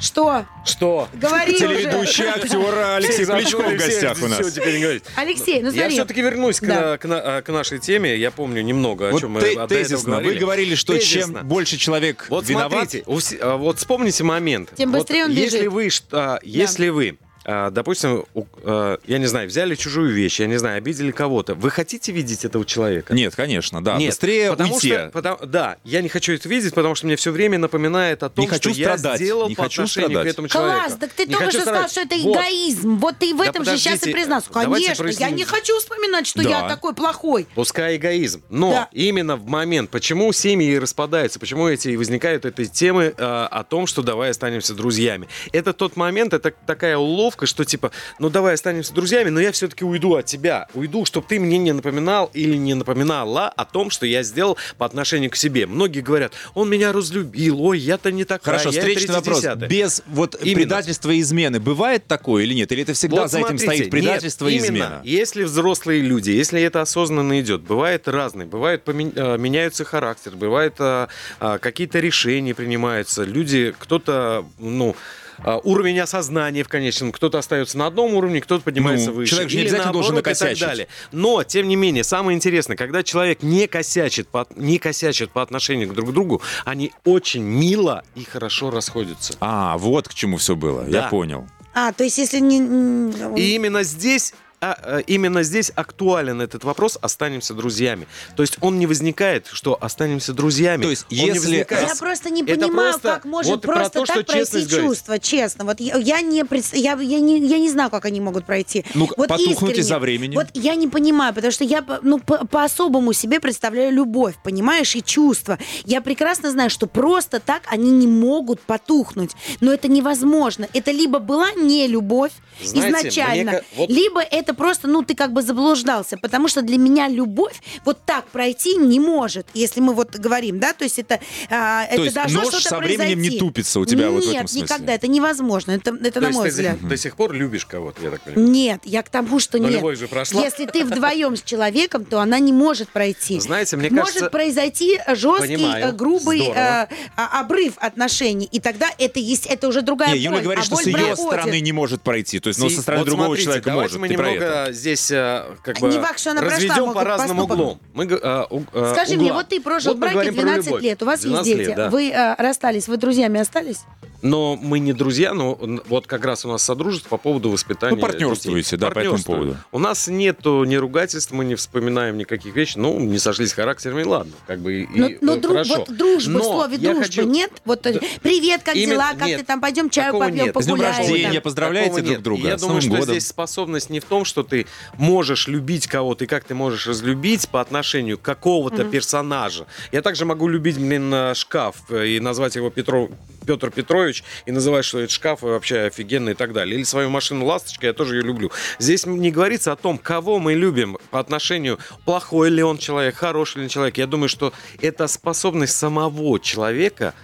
Что?
Что?
Говори уже.
Телеведущий актер Алексей Кличко в гостях у
все
нас.
теперь не говорить.
Алексей, ну
Я все-таки вернусь к,
Да.
к на- к нашей теме. Я помню немного, о
Вот
чем мы
те-
до этого
тезисно, вы
говорили.
говорили, что
Тезисно.
чем больше человек
Вот
виноват,
смотрите, а, вот вспомните момент.
Тем
Вот
быстрее он
если
бежит.
Вы, что- а, если вы, а, допустим, у- а, я не знаю, взяли чужую вещь, я не знаю, обидели кого-то, вы хотите видеть этого человека?
Нет, конечно, да.
Нет,
Быстрее
потому
уйти.
Что, потому- да, я не хочу это видеть, потому что мне все время напоминает о том,
Не хочу
что я
страдать,
сделал
не
по
хочу
отношению
страдать.
к этому человеку.
Класс, так ты
Не
только что сказал,
страдать.
что это
Вот.
эгоизм. Вот ты в
Да
этом же сейчас и признался. Конечно, я не хочу вспоминать, что
Да.
я такой плохой.
Пускай эгоизм. Но
Да.
именно в момент, почему семьи распадаются, почему эти возникают этой темы э, о том, что давай останемся друзьями. Это тот момент, это такая уловка, что типа, ну давай останемся друзьями, но я все-таки уйду от тебя. Уйду, чтобы ты мне не напоминал или не напоминала о том, что я сделал по отношению к себе. Многие говорят, он меня разлюбил, ой, я-то не такая,
Хорошо,
я
встречный вопрос.
30-10».
Без вот
Именно.
предательства и измены бывает такое или нет? Или это всегда
Вот
за этим
смотрите,
стоит предательство
нет,
и
именно,
измена?
Если взрослые люди, если это осознанно идет, бывает разные, бывает помен- э, меняется характер, бывает э, э, какие-то решения принимаются, люди, кто-то, ну э, уровень осознания в конечном, кто-то остается на одном уровне, кто-то поднимается
Ну,
выше.
человек же не
Или
обязательно должен
наоборот и так
накосячить.
далее. Но, тем не менее, самое интересное, когда человек не косячит, по, не косячит по отношению к друг другу, они очень мило и хорошо расходятся.
А, вот к чему все было. Я
Да.
понял.
А, то есть если не...
И именно здесь а, а, именно здесь актуален этот вопрос «останемся друзьями». То есть он не возникает, что «останемся друзьями».
То есть
Он не
если-.
Я просто не
Это
понимаю,
просто-
как может
вот про
просто
то, что
так пройти чувство, честно. Вот я, я не, я, я, не, я не знаю, как они могут пройти.
Ну,
вот
потухнуть
искренне.
из-за времени.
Вот я не понимаю, потому что я по- ну, по- по-особому себе представляю любовь, понимаешь, и чувства. Я прекрасно знаю, что просто так они не могут потухнуть. Но это невозможно. Это либо была не любовь
Знаете,
изначально,
мне вот-
либо это это просто, ну, ты как бы заблуждался, потому что для меня любовь вот так пройти не может, если мы вот говорим, да, то есть это, а, это
есть
должно
нож
что-то
со временем не
произойти.
тупится у тебя
Нет,
вот в этом смысле?
никогда, это невозможно, это, это
То
на мой
ты
взгляд.
до, до сих пор любишь кого-то, я так понимаю.
Нет, я к тому, что
Но
нет.
любовь же прошла.
Если ты вдвоем с человеком, то она не может пройти.
Знаете, мне
может
кажется-
произойти жесткий,
Понимаю.
э, грубый
Здорово.
э, а- обрыв отношений, и тогда это есть, это уже другая
Не, Юля
боль.
говорит,
а
что
боль
с ее
проходит.
стороны не может пройти. То есть, но
Си-
со стороны
вот
другого
смотрите,
человека может.
мы немного
это.
здесь э, как бы разведем по разным углом. Мы, э, у- э,
Скажи мне, вот ты прожил
Вот
в браке
говорим про
12
любовь.
лет, у вас есть
12
дети,
лет, да.
вы э, расстались, вы друзьями остались?
Но мы не друзья, но вот как раз у нас содружество по поводу воспитания
Ну, партнерствуете,
детей.
да, по этому поводу.
У нас нету ни ругательств, мы не вспоминаем никаких вещей. Ну, не сошлись характерами, ладно. Как бы и,
Но,
и,
но
э,
дру-
хорошо.
вот дружбы,
Но
в слове дружбы
хочу-
нет? Вот э, привет, как
Именно-
дела, как
нет,
ты там, пойдем чаю попьем,
нет.
С днем
погуляем.
рождения, поздравляете
Такого
друг
нет.
друга.
Я думаю, что здесь способность не в том, что ты можешь любить кого-то и как ты можешь разлюбить по отношению какого-то персонажа. Я также могу любить, блин, э, шкаф э, и назвать его Петров, Петр Петрович и называть, что это шкаф и вообще офигенно и так далее. Или свою машину «Ласточка», я тоже ее люблю. Здесь не говорится о том, кого мы любим по отношению, плохой ли он человек, хороший ли он человек. Я думаю, что это способность самого человека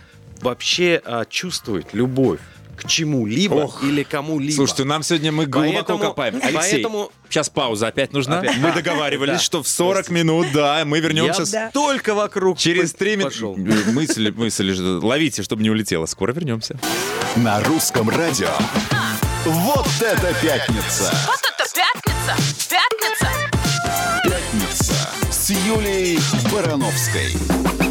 вообще а, чувствовать любовь к чему-либо
Ох.
или кому-либо.
Слушайте, нам сегодня мы глубоко
Поэтому-
копаем. Алексей,
поэтому-
сейчас пауза опять нужна.
Опять.
Мы договаривались,
да.
что в 40 минут, да, мы вернемся.
Я
с-
Да.
только вокруг
Через три минуты. Мысль, мысль, ловите, чтобы не улетело. Скоро вернемся.
На русском радио. Вот это пятница!
Вот это пятница! Пятница!
Пятница с Юлией Барановской.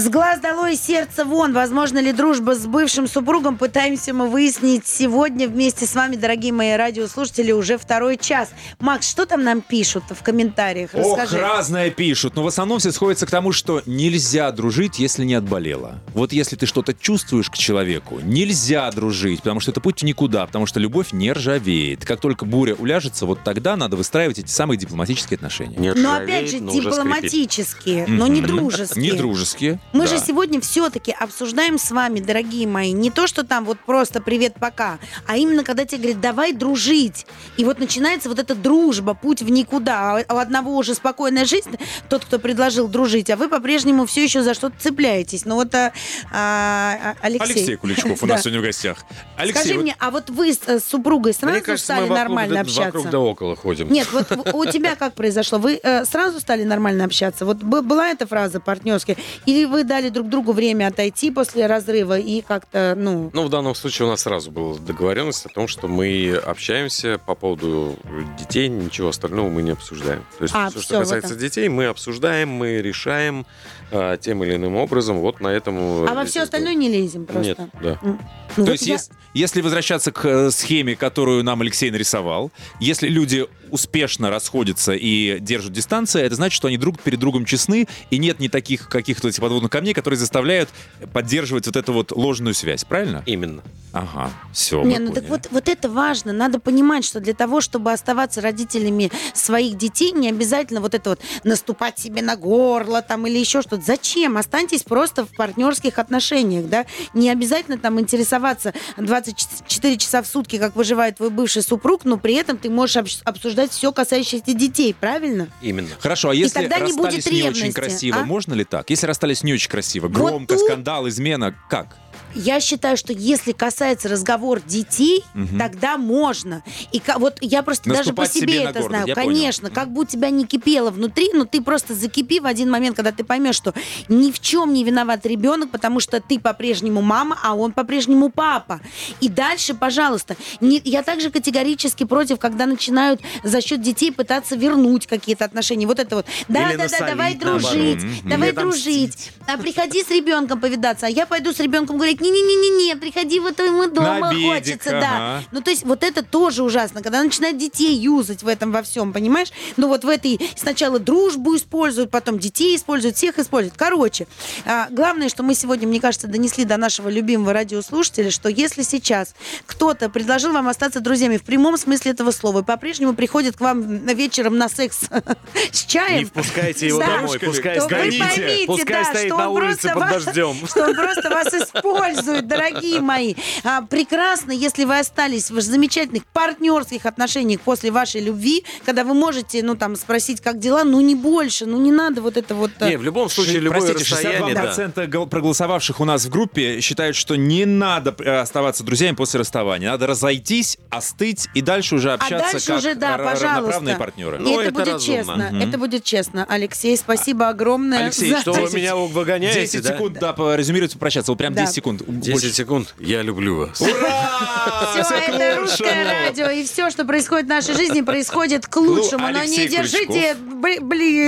С глаз долой, сердце вон. Возможно ли дружба с бывшим супругом? Пытаемся мы выяснить сегодня вместе с вами, дорогие мои радиослушатели, уже второй час. Макс, что там нам пишут в комментариях?
Ох,
Расскажи.
разное пишут, но в основном все сходится к тому, что нельзя дружить, если не отболело. Вот если ты что-то чувствуешь к человеку, нельзя дружить, потому что это путь никуда, потому что любовь не ржавеет. Как только буря уляжется, вот тогда надо выстраивать эти самые дипломатические отношения.
Не
но
ржавеет,
опять же,
но
дипломатические, но не дружеские.
Не дружеские.
Мы
да.
же сегодня все-таки обсуждаем с вами, дорогие мои, не то, что там вот просто привет, пока, а именно когда тебе говорят, давай дружить. И вот начинается вот эта дружба, путь в никуда. А у одного уже спокойная жизнь, тот, кто предложил дружить, а вы по-прежнему все еще за что-то цепляетесь. Ну вот а, а, Алексей.
Алексей Куличков у [laughs] нас сегодня в гостях. Алексей,
Скажи
вот
мне, а вот вы с, э, супругой сразу
Мне кажется,
стали нормально общаться?
вокруг да около ходим.
Нет, вот у тебя как произошло? Вы э, сразу стали нормально общаться? Вот была эта фраза партнерская? Или вы дали друг другу время отойти после разрыва и как-то, ну...
Ну, в данном случае у нас сразу была договоренность о том, что мы общаемся по поводу детей, ничего остального мы не обсуждаем. То есть
А,
все,
всё,
что касается
вот
детей, мы обсуждаем, мы решаем а, тем или иным образом. Вот на этом...
А во все остальное не лезем просто?
Нет, да.
Ну,
То
вот
есть,
я-
ес- если возвращаться к э, схеме, которую нам Алексей нарисовал, если люди успешно расходятся и держат дистанцию, это значит, что они друг перед другом честны, и нет ни таких каких-то этих подводных камней, которые заставляют поддерживать вот эту вот ложную связь, правильно?
Именно.
Ага, все.
Не, ну так вот, вот это важно. Надо понимать, что для того, чтобы оставаться родителями своих детей, не обязательно вот это вот наступать себе на горло там или еще что-то. Зачем? Останьтесь просто в партнерских отношениях, да? Не обязательно там интересоваться 24 часа в сутки, как выживает твой бывший супруг, но при этом ты можешь обс- обсуждать все, касающееся детей, правильно?
Именно.
Хорошо, а если
тогда не будет
расстались не очень красиво,
а?
можно ли так? Если расстались не очень красиво, громко,
тут-
скандал, измена, как?
Я считаю, что если касается разговор детей,
Мгм.
тогда можно. И вот я просто даже по
Наступать себе
себе это
горло,
знаю.
я понял.
Конечно, как бы у тебя не кипело внутри, но ты просто закипи в один момент, когда ты поймешь, что ни в чем не виноват ребенок, потому что ты по-прежнему мама, а он по-прежнему папа. И дальше, пожалуйста, не- я также категорически против, когда начинают за счет детей пытаться вернуть какие-то отношения. Вот это вот. Да,
Или
да, да, давай
наоборот.
дружить,
Мгм.
давай
Или
дружить. А приходи с ребенком повидаться, а я пойду с ребенком говорить, не-не-не-не, приходи вот ему дома,
На обедик,
хочется, да.
ага.
Ну, то есть вот это тоже ужасно, когда начинают детей юзать в этом во всем, понимаешь? Ну, вот в этой сначала дружбу используют, потом детей используют, всех используют. Короче, а, главное, что мы сегодня, мне кажется, донесли до нашего любимого радиослушателя, что если сейчас кто-то предложил вам остаться друзьями в прямом смысле этого слова и по-прежнему приходит к вам вечером на секс [laughs] с чаем,
Не впускайте его
Да.
домой, пускай
то вы
стоит,
поймите,
пускай
да,
стоит на улице под дождем. [laughs]
что он просто вас использует. Используют, дорогие мои. А, прекрасно, если вы остались в замечательных партнерских отношениях после вашей любви, когда вы можете, ну, там, спросить, как дела, ну, не больше, ну, не надо вот это вот... э,
Не, в любом случае, любое
Простите,
расстояние, да.
62% гол- проголосовавших у нас в группе считают, что не надо э, оставаться друзьями после расставания. Надо разойтись, остыть и дальше уже
А
общаться
дальше
как
уже, да,
равноправные партнеры.
И
Ну,
это,
это
будет
разумно.
честно.
Мгм.
Это будет честно. Алексей, спасибо огромное.
Алексей,
за-
Что вы меня выгоняете,
10
да?
секунд, да, резюмировать, попрощаться. Вот прям
Да.
10 секунд.
10 секунд. Я люблю вас.
Ура!
Все, это русское радио, и все, что происходит в нашей жизни, происходит к лучшему. Но не держите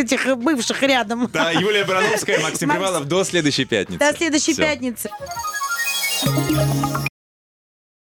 этих бывших рядом.
Да, Юлия Барановская, Максим
Макс-
Привалов. До следующей пятницы.
До следующей пятницы.